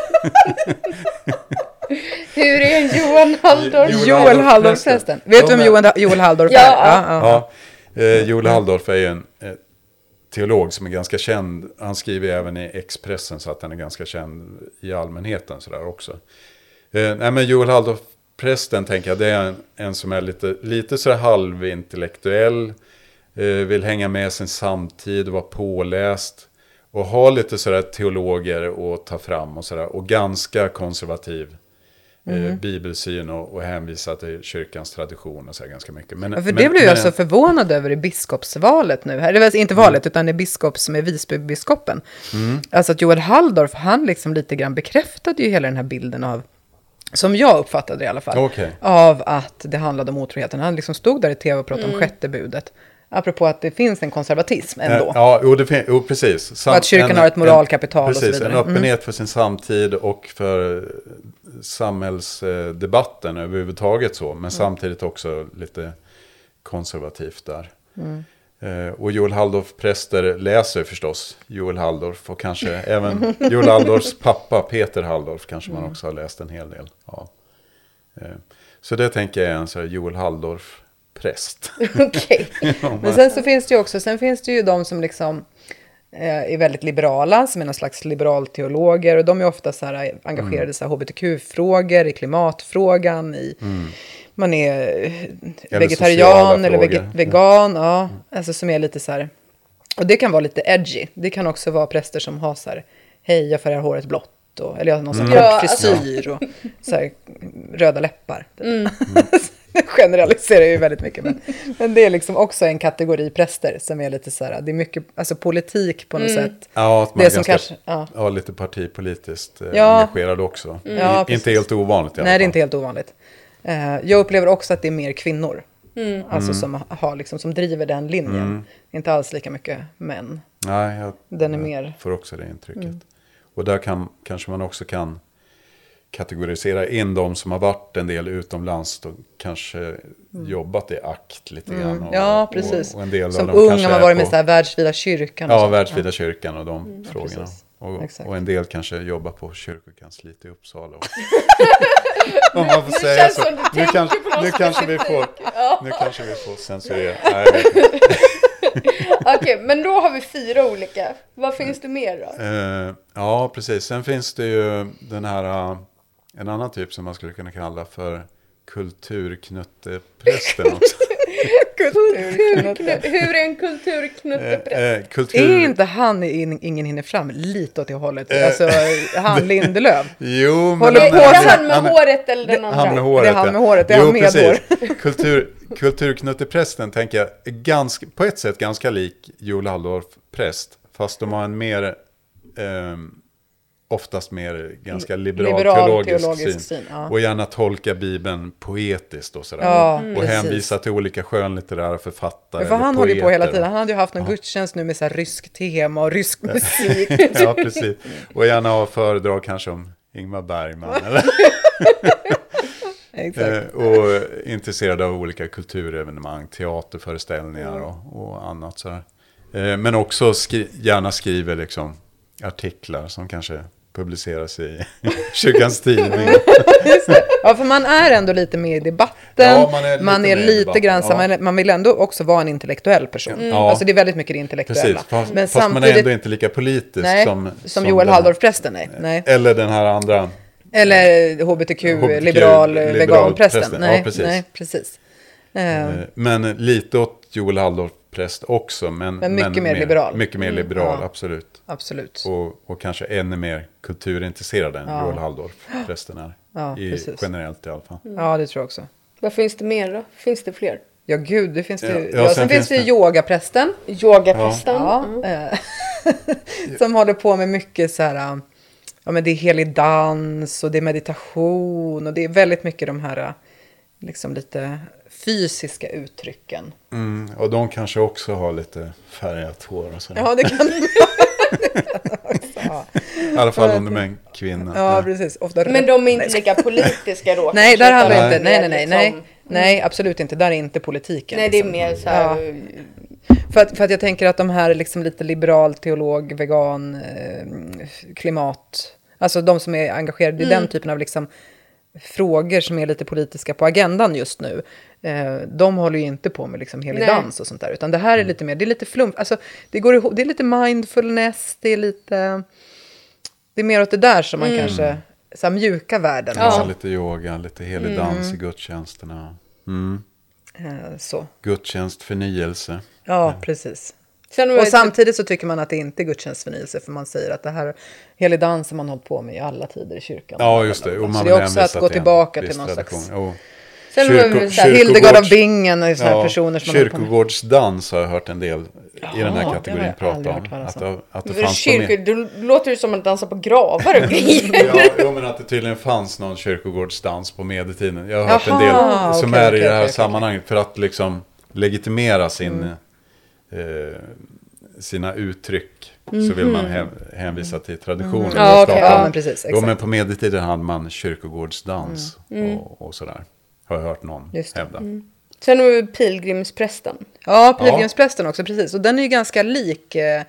Speaker 5: Hur är en Johan Halldorf?
Speaker 6: Joel Halldorf-prästen.
Speaker 4: Halldorf-prästen. Vet du vem Joel, Halldorf är?
Speaker 5: Ja.
Speaker 4: ja.
Speaker 6: Ja, eh, Joel Halldorf är ju en eh, teolog som är ganska känd. Han skriver även i Expressen så att han är ganska känd i allmänheten sådär också. Eh, nej men Joel Halldorf, prästen tänker jag, det är en, en som är lite, lite sådär halvintellektuell. Eh, vill hänga med sin samtid och vara påläst. Och ha lite sådär teologer att ta fram och sådär. Och ganska konservativ. Eh, bibelsyn och, och hänvisa till kyrkans tradition och så här ganska mycket. Men,
Speaker 4: Ja, för
Speaker 6: men-
Speaker 4: det blev
Speaker 6: men-
Speaker 4: jag så förvånad över i biskopsvalet nu. här. Det var inte valet, utan det är biskop som är Visbybiskopen. Alltså att Joel Halldorf, han liksom lite grann bekräftade ju hela den här bilden av, som jag uppfattade det i alla fall,
Speaker 6: Okej.
Speaker 4: av att det handlade om otroheten. Han liksom stod där i tv och pratade om sjätte budet. Apropå att det finns en konservatism ändå.
Speaker 6: Eh, Ja, jo, det jo precis. Sam-
Speaker 4: Och att kyrkan har ett moralkapital och så
Speaker 6: precis,
Speaker 4: vidare. Mm.
Speaker 6: en öppenhet för sin samtid och för eh, samhällsdebatten överhuvudtaget så.
Speaker 4: Mm.
Speaker 6: Men samtidigt också lite konservativt där.
Speaker 4: Mm.
Speaker 6: Eh, Och Joel Halldorf präster läser förstås Joel Halldorf och kanske även Joel Halldorfs pappa Peter Halldorf kanske man
Speaker 4: Mm.
Speaker 6: också har läst en hel del av. Eh, Så det tänker jag är en så här Joel Halldorf präst.
Speaker 5: Okej.
Speaker 4: Men sen så finns det ju också, sen finns det ju de som liksom eh, är väldigt liberala, som är någon slags liberalteologer. Och de är ofta så här engagerade i så här hbtq-frågor, i klimatfrågan, i... Man är eh,
Speaker 6: sociala
Speaker 4: vegetarian eller vege, vegan, ja. Alltså som är lite så här... Och det kan vara lite edgy. Det kan också vara präster som har så här, hej jag färgar håret blått. Och, eller jag har någon sån
Speaker 5: Ja,
Speaker 4: kort
Speaker 5: alltså-
Speaker 4: frisyr och så här, röda läppar. typ. Generaliserar ju väldigt mycket. Men, men det är liksom också en kategori präster som är lite så här, det är mycket, alltså politik på något sätt.
Speaker 6: Ja, att man
Speaker 4: Det
Speaker 6: är
Speaker 4: som
Speaker 6: ganska,
Speaker 4: kanske- ja.
Speaker 6: ja. lite partipolitiskt eh,
Speaker 4: Ja.
Speaker 6: engagerad också.
Speaker 4: Ja,
Speaker 6: I,
Speaker 4: precis.
Speaker 6: inte helt ovanligt i alla
Speaker 4: Nej, det är inte helt ovanligt. Eh, jag upplever också att det är mer kvinnor.
Speaker 5: Mm.
Speaker 4: Alltså
Speaker 6: Mm.
Speaker 4: som, har, liksom, som driver den linjen. Inte alls lika mycket män.
Speaker 6: Nej, jag,
Speaker 4: Den är
Speaker 6: jag
Speaker 4: mer- Mm.
Speaker 6: får också det intrycket. Och där kan, kanske man också kan kategorisera in de som har varit en del utomlands och kanske jobbat i akt lite grann. Och,
Speaker 4: Mm. Ja, precis.
Speaker 6: Och, och en del
Speaker 4: som
Speaker 6: av
Speaker 4: ung har man varit med
Speaker 6: på-
Speaker 4: så här världsvida kyrkan.
Speaker 6: Ja, världsvida kyrkan och de frågorna.
Speaker 4: precis.
Speaker 6: Och, och en del kanske jobbar på kyrkokansliet i Uppsala. Och... Om man får säga så. Nu,
Speaker 5: någon
Speaker 6: nu, kanske vi får,
Speaker 5: Ja.
Speaker 6: nu kanske vi får censurera. Nej.
Speaker 5: Okej, men då har vi fyra olika. Vad finns det mer då?
Speaker 6: Eh, ja, precis. Sen finns det ju den här, en annan typ som man skulle kunna kalla för kulturknutteprästen också.
Speaker 5: Kulturknutte. Hur är en kulturknuttepräst?
Speaker 6: Eh, eh,
Speaker 4: Är
Speaker 6: kultur...
Speaker 4: inte han i In- Ingen hinner fram lite åt det hållet?
Speaker 6: Eh.
Speaker 4: Alltså han Lindelöf.
Speaker 6: Jo, men...
Speaker 4: Håller
Speaker 5: Är
Speaker 4: på
Speaker 5: det
Speaker 4: så-
Speaker 5: han med
Speaker 6: han är-
Speaker 5: håret eller den andra?
Speaker 6: Han med håret,
Speaker 4: Det är han med håret, det är
Speaker 6: jo,
Speaker 4: han med
Speaker 6: precis. Kultur, kulturknutteprästen tänker jag är ganska, på ett sätt ganska lik Joel Halldorf präst. Fast de har en mer, ehm, oftast mer ganska liberal,
Speaker 4: Liberal
Speaker 6: teologisk,
Speaker 4: teologisk
Speaker 6: syn.
Speaker 4: syn, ja.
Speaker 6: Och gärna tolka Bibeln poetiskt och sådär.
Speaker 4: Ja,
Speaker 6: och, och
Speaker 4: precis.
Speaker 6: hänvisa till olika skönlitterära författare.
Speaker 4: För han håller på hela tiden. Han hade ju haft någon gudstjänst nu med så här rysk tema och rysk musik.
Speaker 6: ja, precis. Och gärna ha föredrag kanske om Ingmar Bergman. Eller?
Speaker 4: Exakt.
Speaker 6: Eh, och intresserad av olika kulturevenemang, teaterföreställningar och, och annat. Sådär. Eh, men också skri gärna skriver liksom artiklar som kanske publiceras i kyrkans tidning.
Speaker 4: Ja, för man är ändå lite med i debatten.
Speaker 6: Ja, man är lite
Speaker 4: man är lite grann,
Speaker 6: ja.
Speaker 4: man, man vill ändå också vara en intellektuell person.
Speaker 6: Ja.
Speaker 4: Alltså det är väldigt mycket det intellektuella.
Speaker 6: Precis, fast,
Speaker 4: Men
Speaker 6: fast man är
Speaker 4: samtidigt,
Speaker 6: ändå inte lika politisk
Speaker 4: nej,
Speaker 6: som,
Speaker 4: som, Joel Halldorf-prästen, nej. nej.
Speaker 6: Eller den här andra.
Speaker 4: Eller hbtq,
Speaker 6: HBTQ,
Speaker 4: liberal,
Speaker 6: liberal
Speaker 4: veganprästen.
Speaker 6: prästen.
Speaker 4: Nej,
Speaker 6: Ja, precis.
Speaker 4: nej, precis. Eh,
Speaker 6: Eh, Men lite åt Joel Halldorf präst också. Men,
Speaker 4: Men mycket mer liberal.
Speaker 6: Mycket mer
Speaker 4: Mm,
Speaker 6: liberal,
Speaker 4: ja.
Speaker 6: absolut.
Speaker 4: absolut.
Speaker 6: Och, och kanske ännu mer kulturintresserad än
Speaker 4: Ja.
Speaker 6: Joel Halldorf, prästen är.
Speaker 4: Ja,
Speaker 6: I,
Speaker 4: precis.
Speaker 6: generellt i alla fall.
Speaker 4: Ja, det tror jag också.
Speaker 5: Vad finns det mer då? Finns det fler?
Speaker 4: Ja, gud, det finns det ju.
Speaker 6: Ja,
Speaker 4: Ja,
Speaker 6: ja,
Speaker 4: sen,
Speaker 6: sen
Speaker 4: finns det ju yogaprästen.
Speaker 5: Yogaprästen?
Speaker 4: Ja, eh, som håller på med mycket så här, eh, ja men det är helig dans och det är meditation och det är väldigt mycket de här, eh, liksom lite fysiska uttrycken.
Speaker 6: Mm, och de kanske också har lite färgat hår och sådär.
Speaker 4: Ja, det kan det
Speaker 6: I alla fall om de är en kvinna.
Speaker 4: Ja, precis. Ofta
Speaker 5: Men de är inte lika politiska då?
Speaker 4: Nej, där handlar det inte. Nej, nej, nej. nej.
Speaker 5: liksom-
Speaker 4: Nej, absolut inte. Där är inte politiken.
Speaker 5: Nej, det är
Speaker 4: liksom.
Speaker 5: mer så här...
Speaker 4: Ja. För, att, för att jag tänker att de här liksom lite liberal, teolog, vegan, eh, klimat, alltså de som är engagerade i
Speaker 5: Mm.
Speaker 4: den typen av liksom frågor som är lite politiska på agendan just nu, eh, de håller ju inte på med liksom helig
Speaker 5: Nej.
Speaker 4: dans och sånt där, utan det här är lite mer, det är lite flump, alltså det går ihop, det är lite mindfulness, det är lite, det är mer åt det där som man
Speaker 5: Mm.
Speaker 4: kanske, så här mjuka värden.
Speaker 6: Ja.
Speaker 4: liksom.
Speaker 6: lite yoga, lite helig
Speaker 4: Mm.
Speaker 6: dans i gudstjänsterna. Mm.
Speaker 4: Eh, så.
Speaker 6: Gudstjänst, förnyelse.
Speaker 4: Ja, precis.
Speaker 5: Sen var
Speaker 4: Och samtidigt så tycker man att det inte är gudstjänstförnyelse för man säger att det här helig dans har man hållit på med i alla tider i kyrkan.
Speaker 6: Ja, just det. Och man
Speaker 4: så det är också att gå tillbaka till någon
Speaker 6: tradition.
Speaker 4: slags...
Speaker 6: Jo.
Speaker 5: Sen
Speaker 6: Kyrko-
Speaker 5: så här,
Speaker 4: Hildegard av Bingen och sådana här personer som.
Speaker 6: Kyrkogårdsdans har jag hört en del i den
Speaker 4: Ja,
Speaker 6: här kategorin prata om. Att det, att det fanns med.
Speaker 5: då låter det som att dansa på gravar och grejer.
Speaker 6: Ja, men att det tydligen fanns någon kyrkogårdsdans på medeltiden. Jag har hört en del som är i det här sammanhanget för att liksom legitimera sin,
Speaker 4: Mm.
Speaker 6: eh, sina uttryck. Så vill man hän, hänvisa till traditionen.
Speaker 4: Mhm. Ja,
Speaker 6: prata
Speaker 4: ja, men precis,
Speaker 6: Jo, men på medeltiden hade man kyrkogårdsdans och, och sådär. Har jag hört någon
Speaker 4: Mm.
Speaker 6: Hävda.
Speaker 5: Sen har vi pilgrimsprästen.
Speaker 4: Ja, pilgrimsprästen också, precis. Och den är ju ganska lik eh,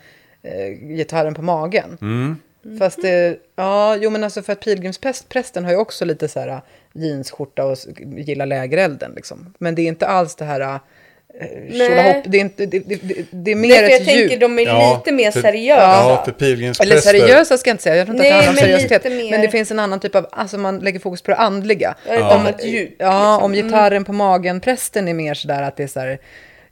Speaker 4: eh, gitarren på magen.
Speaker 6: Mm.
Speaker 4: Fast det, ja, jo men alltså för att pilgrimsprästen har ju också lite så här jeansskjorta och gillar lägerelden liksom. Men det är inte alls det här tjolahopp, det är inte, det, det, det, det är mer
Speaker 5: Nej, för jag
Speaker 4: ett
Speaker 5: tänker
Speaker 4: djup.
Speaker 5: de är
Speaker 6: Ja,
Speaker 5: lite mer
Speaker 6: för-
Speaker 5: seriösa.
Speaker 6: Ja, för
Speaker 4: Eller
Speaker 6: pilgrimspräster.
Speaker 4: seriösa ska jag inte säga, jag tror inte
Speaker 5: Nej,
Speaker 4: att det handlar om
Speaker 5: men
Speaker 4: seriositet.
Speaker 5: mer-
Speaker 4: Men det finns en annan typ av, alltså man lägger fokus på det andliga.
Speaker 5: Ja, ett annat djup.
Speaker 4: Ja,
Speaker 5: liksom.
Speaker 4: om gitarren på magen, prästen är mer sådär att det är såhär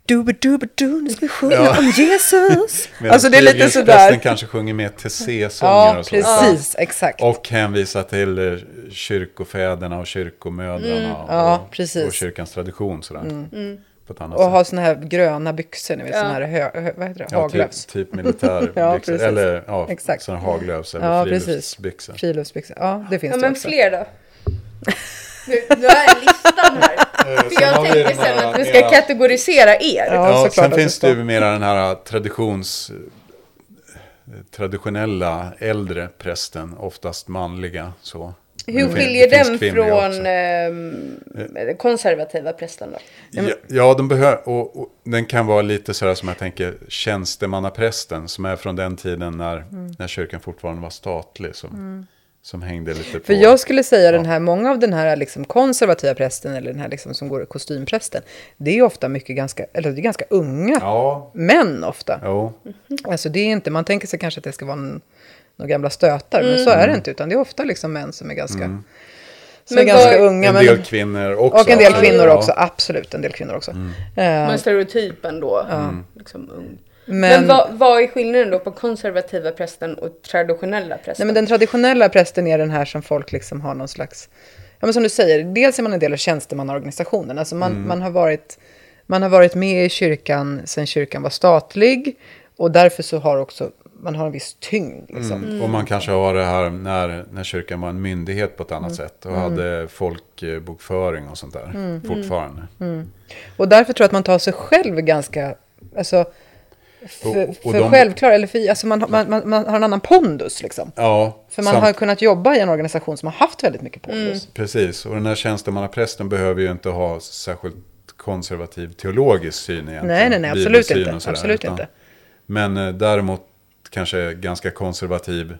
Speaker 4: Duba-duba-du, nu ska vi sjunga
Speaker 6: Ja.
Speaker 4: om Jesus. Alltså det är lite sådär.
Speaker 6: kanske sjunger mer TC-sånger
Speaker 4: Ja,
Speaker 6: och så.
Speaker 4: precis, exakt.
Speaker 6: Och hänvisar till eh, kyrkofäderna och kyrkomödrarna och,
Speaker 4: Mm. Ja, precis. Mm.
Speaker 6: och kyrkans tradition sådär. På ett annat
Speaker 4: Och
Speaker 6: sätt.
Speaker 4: ha såna här gröna byxor, ni vet,
Speaker 5: Ja.
Speaker 4: såna här hö, hö, vad heter det?
Speaker 6: Ja,
Speaker 4: Haglöfs.
Speaker 6: typ, typ militärbyxor.
Speaker 4: Ja, precis.
Speaker 6: eller ja,
Speaker 4: Exakt.
Speaker 6: såna Haglöfs eller
Speaker 4: Ja,
Speaker 6: friluftsbyxor.
Speaker 4: Friluftsbyxor. Ja, det finns
Speaker 5: Ja,
Speaker 4: det
Speaker 5: men
Speaker 4: också.
Speaker 5: fler då? Nu, nu är listan här. För
Speaker 6: sen
Speaker 5: jag
Speaker 6: har
Speaker 5: tänker sen att vi ska kategorisera er.
Speaker 4: Ja,
Speaker 6: Ja, sen finns det ju mera den här traditions... traditionella äldre prästen, oftast manliga. Så.
Speaker 5: Hur skiljer den från ehm, konservativa prästen då?
Speaker 6: Ja, ja, de behöver, och, och den kan vara lite sådär som jag tänker tjänstemannaprästen som är från den tiden när,
Speaker 4: Mm.
Speaker 6: när kyrkan fortfarande var statlig. Som, som hängde lite på.
Speaker 4: För jag skulle säga den här, många av den här liksom konservativa prästen eller den här liksom som går kostymprästen, det är ofta mycket ganska, eller det är ganska unga
Speaker 6: Ja,
Speaker 4: män ofta.
Speaker 6: jo.
Speaker 4: Alltså det är inte, man tänker sig kanske att det ska vara en, några gamla stötar, men så är det inte, utan det är ofta liksom män som är ganska, som
Speaker 5: Mm. Men
Speaker 4: är ganska
Speaker 5: vad-
Speaker 4: unga.
Speaker 6: En
Speaker 4: men,
Speaker 6: del kvinnor också.
Speaker 4: och en del kvinnor
Speaker 6: Ja.
Speaker 4: också, absolut, en del kvinnor också. Eh,
Speaker 5: Men stereotypen då, liksom ung. Men,
Speaker 4: men,
Speaker 5: vad, vad är skillnaden då på konservativa prästen och traditionella prästen?
Speaker 4: nej, men den traditionella prästen är den här som folk liksom har någon slags, ja men som du säger, dels är man en del av tjänstemannaorganisationen, alltså man,
Speaker 6: Mm.
Speaker 4: man, har varit, man har varit med i kyrkan sedan kyrkan var statlig, och därför så har också, man har en viss tyngd liksom.
Speaker 6: Mm. Och man kanske har det här när, när kyrkan var en myndighet på ett annat sätt. Och hade folkbokföring och sånt där fortfarande.
Speaker 4: Och därför tror jag att man tar sig själv ganska, alltså, för,
Speaker 6: Och- och
Speaker 4: för
Speaker 6: de-
Speaker 4: självklar, eller för, alltså man, har- man, man, man har en annan pondus liksom.
Speaker 6: Ja,
Speaker 4: För man
Speaker 6: samt-
Speaker 4: har kunnat jobba i en organisation som har haft väldigt mycket pondus.
Speaker 6: Precis, och den här tjänstemannaprästen behöver ju inte ha särskilt konservativ teologisk syn egentligen.
Speaker 4: Nej, nej, nej, absolut inte. Absolut
Speaker 6: utan-
Speaker 4: inte.
Speaker 6: Men eh, däremot kanske ganska konservativ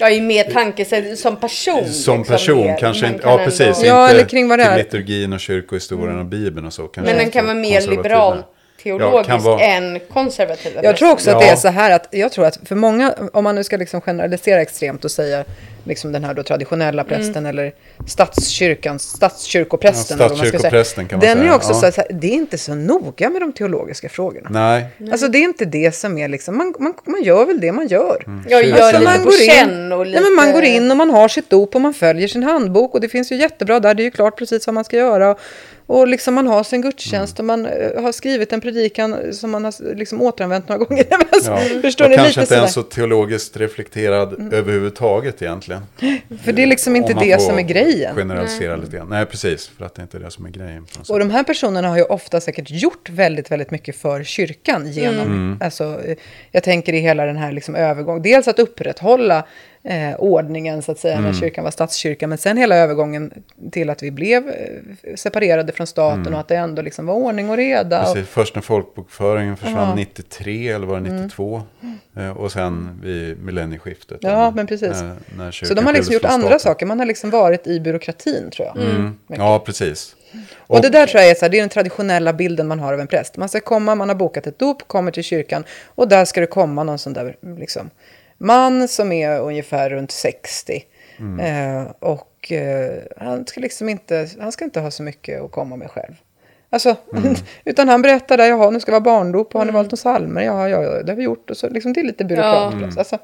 Speaker 5: Ja, i mer tanke så- som person.
Speaker 6: som
Speaker 5: liksom,
Speaker 6: person.
Speaker 5: mer.
Speaker 6: kanske inte,
Speaker 5: kan
Speaker 6: ja
Speaker 5: ändå-
Speaker 6: precis,
Speaker 4: Ja,
Speaker 6: inte
Speaker 4: eller kring vad det är.
Speaker 6: liturgin och kyrkohistorien och bibeln och så. Kanske
Speaker 5: Men den kan vara mer liberal. Teologisk
Speaker 6: vara-
Speaker 5: än konservativa
Speaker 4: Jag tror också att det är så här att, jag tror att för många, om man nu ska liksom generalisera extremt och säga liksom den här då traditionella prästen eller statskyrkans, statskyrkoprästen.
Speaker 6: Ja, statskyrkoprästen kan man
Speaker 4: Den
Speaker 6: säga,
Speaker 4: är också
Speaker 6: ja.
Speaker 4: så här, det är inte så noga med de teologiska frågorna.
Speaker 6: Nej,
Speaker 4: Alltså det är inte det som är liksom, man, man, man gör väl det man gör.
Speaker 6: Mm.
Speaker 5: Jag gör
Speaker 4: Alltså,
Speaker 5: lite
Speaker 4: man
Speaker 5: på
Speaker 4: går in-
Speaker 5: och lite...
Speaker 4: Nej, men man går in och man har sitt dop och man följer sin handbok och det finns ju jättebra där, det är ju klart precis vad man ska göra. Och, Och liksom man har sin gudstjänst och man eh, har skrivit en predikan som man har liksom återanvänt några gånger. Men alltså,
Speaker 6: Ja.
Speaker 4: Förstår
Speaker 6: och
Speaker 4: ni?
Speaker 6: kanske
Speaker 4: Lite
Speaker 6: inte ens så teologiskt reflekterad överhuvudtaget egentligen.
Speaker 4: För det är liksom inte det som är grejen.
Speaker 6: Generalisera lite grann. Nej, precis. För att det inte är det som är grejen.
Speaker 4: Och de här personerna har ju ofta säkert gjort väldigt, väldigt mycket för kyrkan genom,
Speaker 6: Mm.
Speaker 4: alltså, eh, jag tänker i hela den här liksom övergången, dels att upprätthålla eh, ordningen så att säga när
Speaker 6: Mm.
Speaker 4: kyrkan var statskyrka, men sen hela övergången till att vi blev eh, separerade från staten
Speaker 6: Mm.
Speaker 4: och att det ändå liksom var ordning och reda. Och,
Speaker 6: Precis, först när folkbokföringen försvann
Speaker 4: Ja.
Speaker 6: 93 eller var det
Speaker 4: Mm.
Speaker 6: 92. Eh, Och sen vid millennieskiftet.
Speaker 4: Ja,
Speaker 6: eller
Speaker 4: men precis.
Speaker 6: När, när
Speaker 4: så de har liksom gjort andra
Speaker 6: staten.
Speaker 4: saker, man har liksom varit i byråkratin tror jag.
Speaker 6: Mm. Ja, precis.
Speaker 4: Och, det där tror jag är, så här, det är den traditionella bilden man har av en präst. Man ska komma, man har bokat ett dop, kommer till kyrkan och där ska det komma någon sån där liksom, man som är ungefär runt 60.
Speaker 6: Mm.
Speaker 4: Eh, och eh, han ska liksom inte, han ska inte ha så mycket att komma med själv. Alltså,
Speaker 6: Mm.
Speaker 4: utan han berättar där, jaha, nu ska det vara barndop och har ni valt några psalmer? Ja, ja, ja, det har vi gjort. Och så, liksom, det är lite byråkratiskt.
Speaker 6: Ja.
Speaker 4: Alltså,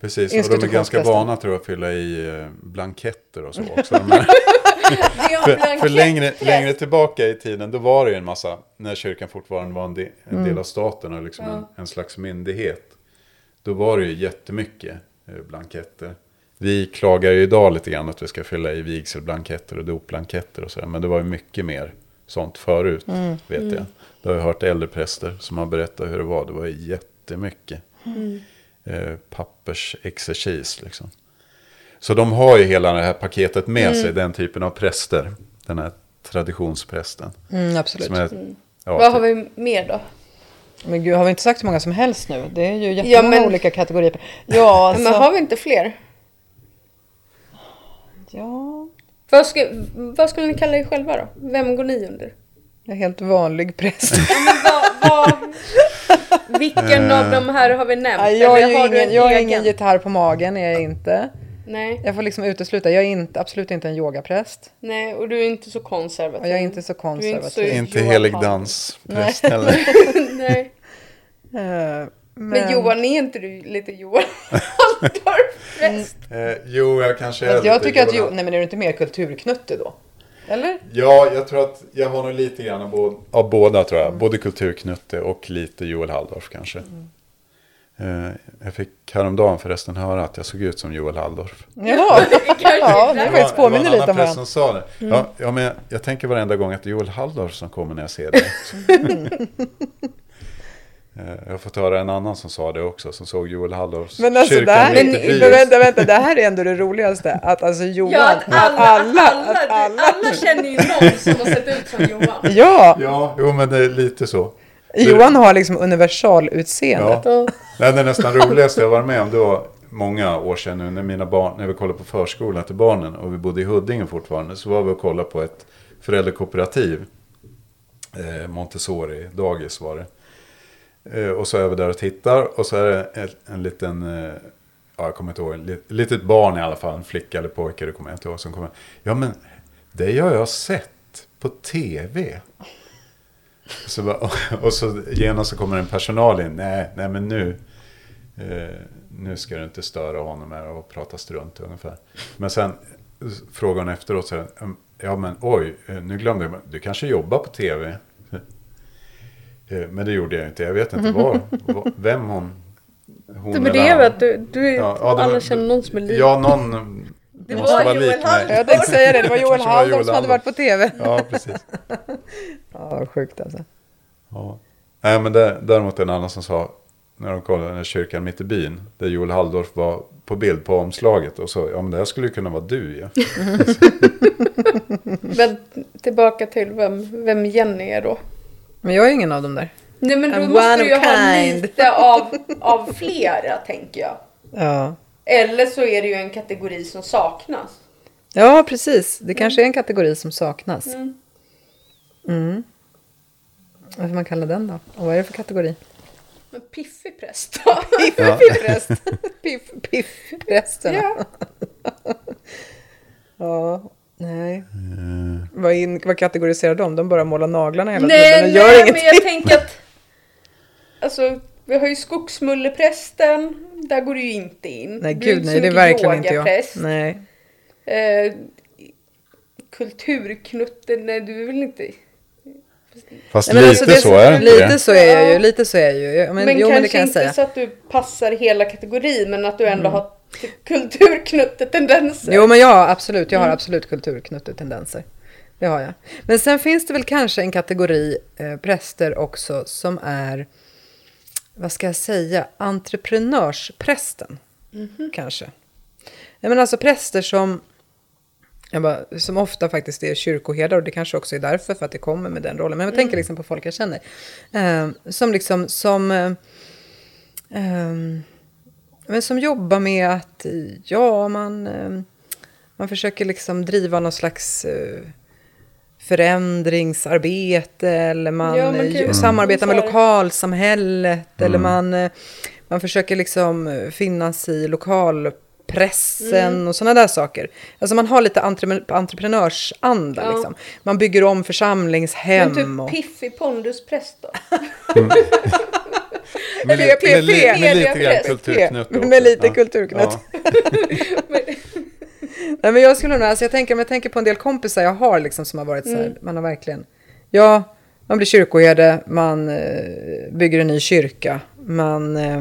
Speaker 6: Precis, och de är ganska vana tror jag att fylla i eh, blanketter och så också. För, för längre, längre tillbaka i tiden, då var det ju en massa, när kyrkan fortfarande var en, de, en del
Speaker 4: Mm.
Speaker 6: av staten och liksom
Speaker 5: Ja.
Speaker 6: en, en slags myndighet. Då var det ju jättemycket eh, blanketter. Vi klagar ju idag lite grann att vi ska fylla i vigselblanketter och dopblanketter och sådär. Men det var ju mycket mer sånt förut,
Speaker 4: Mm.
Speaker 6: vet
Speaker 4: Mm.
Speaker 6: jag. Det har jag hört äldre präster som har berättat hur det var. Det var ju jättemycket
Speaker 5: Mm.
Speaker 6: eh, pappersexercis. Liksom. Så de har ju hela det här paketet med
Speaker 5: Mm.
Speaker 6: sig, den typen av präster. Den här traditionsprästen.
Speaker 4: Mm, absolut.
Speaker 6: Är,
Speaker 5: Mm.
Speaker 6: ja,
Speaker 5: Vad har
Speaker 6: typ-
Speaker 5: vi mer då?
Speaker 4: Men gud, har vi inte sagt hur många som helst nu? Det är ju jättemånga
Speaker 5: men-
Speaker 4: olika kategorier. Ja,
Speaker 5: Men
Speaker 4: alltså,
Speaker 5: har vi inte fler?
Speaker 4: ja,
Speaker 5: Vad, ska, vad skulle ni kalla er själva då? Vem går ni under?
Speaker 4: en helt vanlig präst.
Speaker 5: vad, vad, vilken av de här har vi nämnt?
Speaker 4: Nej, jag är ingen,
Speaker 5: en
Speaker 4: jag är ingen gitarr på magen, är jag inte.
Speaker 5: Nej.
Speaker 4: Jag får liksom utesluta, jag är inte, absolut inte en yogapräst.
Speaker 5: Nej, och du är inte så konservativ.
Speaker 4: Och jag är inte så
Speaker 5: Du är
Speaker 4: konservativ.
Speaker 6: Inte
Speaker 5: Johan
Speaker 6: helig
Speaker 5: Hansson.
Speaker 6: danspräst
Speaker 4: Nej.
Speaker 6: heller.
Speaker 5: Nej.
Speaker 4: Eh,
Speaker 5: Men, Johan, är inte du lite Johan Halldorf-präst?
Speaker 6: Eh, jo, jag kanske är
Speaker 4: Fast jag
Speaker 6: lite
Speaker 4: tycker att, jo, nej men är du inte mer kulturknutte då? Eller?
Speaker 6: Ja, jag tror att jag har nog lite grann av, både, av båda tror jag. Både kulturknutte och lite Joel Halldorf kanske. Eh, jag fick häromdagen förresten höra att jag såg ut som Joel Halldorf.
Speaker 4: Ja,
Speaker 6: Det
Speaker 4: faktiskt
Speaker 6: det
Speaker 4: påminner lite om
Speaker 6: präst som
Speaker 4: varandra.
Speaker 6: sa det.
Speaker 4: Mm.
Speaker 6: Ja, ja, men jag, jag tänker varenda gång att det är Joel Halldorf som kommer när jag ser dig. Eh, jag har fått höra en annan som sa det också, som såg Joel Halldorfs
Speaker 4: Men alltså det
Speaker 6: kyrkan
Speaker 4: här, men,
Speaker 6: byn.
Speaker 4: vänta, vänta, det här är ändå det roligaste. Att alltså Johan,
Speaker 5: Ja, att alla, alla,
Speaker 4: att
Speaker 5: alla, alla känner ju någon som har sett ut som Johan.
Speaker 4: Ja,
Speaker 6: Ja, jo men det är lite så.
Speaker 4: Johan har liksom universalutseendet.
Speaker 6: Ja. Nej, det nästan roligaste jag varit med om, det var många år sedan nu när mina barn, när vi kollade på förskolan till barnen och vi bodde i Huddinge fortfarande, så var vi och kollade på ett föräldrakooperativ. Eh, Montessori, dagis var det. Eh, och så är vi där och tittar och så är det en, en liten, eh, ja jag kommer inte ihåg, ett litet barn i alla fall, en flicka eller pojke, det kommer jag inte ihåg, som kommer, ja men det har jag sett på tv. Så bara, och så genast så kommer en personal in. Nej, nej men nu. Eh, nu ska du inte störa honom här och prata strunt ungefär. Men sen frågar hon efteråt. Så här, "Mm, ja men oj, eh, nu glömde jag. Du kanske jobbar på tv? Eh, men det gjorde jag inte. Jag vet inte var, vem hon... hon
Speaker 5: Du, väl att du, du är,
Speaker 6: Ja, ja,
Speaker 5: alla känner någon som är lik.
Speaker 6: Ja, någon...
Speaker 5: Det
Speaker 6: måste
Speaker 5: var
Speaker 6: vara
Speaker 5: Joel
Speaker 6: lik mig.
Speaker 5: Halldorf.
Speaker 4: Jag tänkte säga det, det var Joel Halldorf som hade varit på tv.
Speaker 6: Ja, precis.
Speaker 4: Ja, sjukt alltså.
Speaker 6: Ja. Nej, men det, däremot en annan som sa, när de kollade den här kyrkan mitt i byn, där Joel Halldorf var på bild på omslaget och så, ja men det här skulle ju kunna vara du ja.
Speaker 5: Men tillbaka till vem, vem Jenny är då.
Speaker 4: Men jag är ingen av dem där.
Speaker 5: Nej men då måste du ju ha lite av, av flera tänker jag.
Speaker 4: Ja.
Speaker 5: Eller så är det ju en kategori som saknas.
Speaker 4: ja, precis. Det kanske är en kategori som saknas.
Speaker 5: Mm.
Speaker 4: Mm. Vad får man kalla den då? Och vad är det för kategori?
Speaker 5: Men piffig präst då?
Speaker 4: Piffpräst. Piff, piffprästen.
Speaker 5: Ja.
Speaker 4: ja, nej. Vad, in, vad kategoriserar de? De bara målar naglarna hela
Speaker 5: Nej,
Speaker 4: tiden och gör
Speaker 5: nej men
Speaker 4: ingenting.
Speaker 5: jag tänker att... Alltså, vi har ju skogsmulleprästen. Där går du ju inte in.
Speaker 4: Nej, gud nej,
Speaker 5: så
Speaker 4: det är verkligen inte jag.
Speaker 5: yogapräst.
Speaker 4: Nej.
Speaker 5: Eh, kulturknutten, nej du är väl inte...
Speaker 6: Fast
Speaker 4: Nej, men
Speaker 6: lite
Speaker 4: alltså, det-
Speaker 6: så är det inte
Speaker 4: Lite
Speaker 6: det.
Speaker 4: så är jag ju, lite så är jag ju. Men,
Speaker 5: Men,
Speaker 4: jo, men
Speaker 5: kanske
Speaker 4: det kan jag
Speaker 5: inte
Speaker 4: säga.
Speaker 5: så att du passar hela kategorin, men att du ändå har t- kulturknuttet tendenser.
Speaker 4: Jo, men ja, absolut. Jag har
Speaker 5: Mm.
Speaker 4: absolut kulturknutet tendenser. Det har jag. Men sen finns det väl kanske en kategori eh, präster också som är, vad ska jag säga, entreprenörsprästen.
Speaker 5: Mhm.
Speaker 4: Kanske. Jag menar alltså präster som, jag bara, som ofta faktiskt är kyrkoherdar och det kanske också är därför för att det kommer med den rollen. Men jag tänker liksom på folk jag känner. Eh, som liksom, som, eh, ehm, men som jobbar med att, ja, man, eh, man försöker liksom driva någon slags eh, förändringsarbete eller man,
Speaker 5: Ja, man
Speaker 4: eh,
Speaker 5: kan ju-
Speaker 4: samarbetar med
Speaker 5: här-
Speaker 4: lokalsamhället eller man, man försöker liksom finnas i lokalpressen
Speaker 5: Mm.
Speaker 4: och sådana där saker. Alltså man har lite entre- entreprenörsanda
Speaker 5: Ja.
Speaker 4: liksom. Man bygger om församlingshem.
Speaker 5: Men
Speaker 4: och...
Speaker 5: typ piffig ponduspräst då?
Speaker 6: Med, li- med, li- med lite grann kulturknutt.
Speaker 4: Med lite
Speaker 6: Ja.
Speaker 4: kulturknutt. Nej, men jag skulle nog, alltså jag tänker, om jag tänker på en del kompisar jag har liksom som har varit så här,
Speaker 5: Mm.
Speaker 4: man har verkligen, ja, man blir kyrkoherde, man eh, bygger en ny kyrka, man, eh,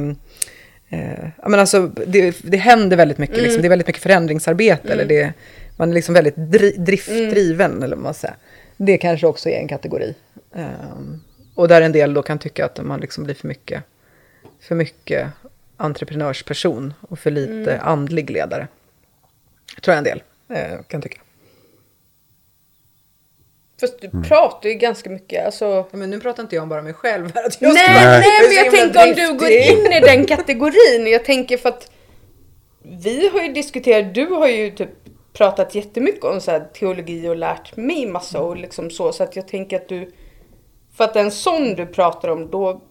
Speaker 4: eh, ja men alltså det, det händer väldigt mycket, liksom,
Speaker 5: Mm.
Speaker 4: det är väldigt mycket förändringsarbete, eller det, man är liksom väldigt dri, driftdriven, eller vad man säger. Det kanske också är en kategori. Ehm, och där en del då kan tycka att man liksom blir för mycket, för mycket entreprenörsperson och för lite
Speaker 5: Mm.
Speaker 4: andlig ledare. Tror jag en del eh, kan tycka.
Speaker 5: Fast du pratar ju ganska mycket, alltså...
Speaker 4: Men nu pratar inte jag om bara mig själv. Här, att
Speaker 5: Nej,
Speaker 4: jag
Speaker 5: nej,
Speaker 4: vara-
Speaker 5: men jag tänker om du går in i den kategorin. Jag tänker för att vi har ju diskuterat, du har ju typ pratat jättemycket om så här teologi och lärt mig massa och liksom så. Så att jag tänker att du, för att en sån du pratar om, då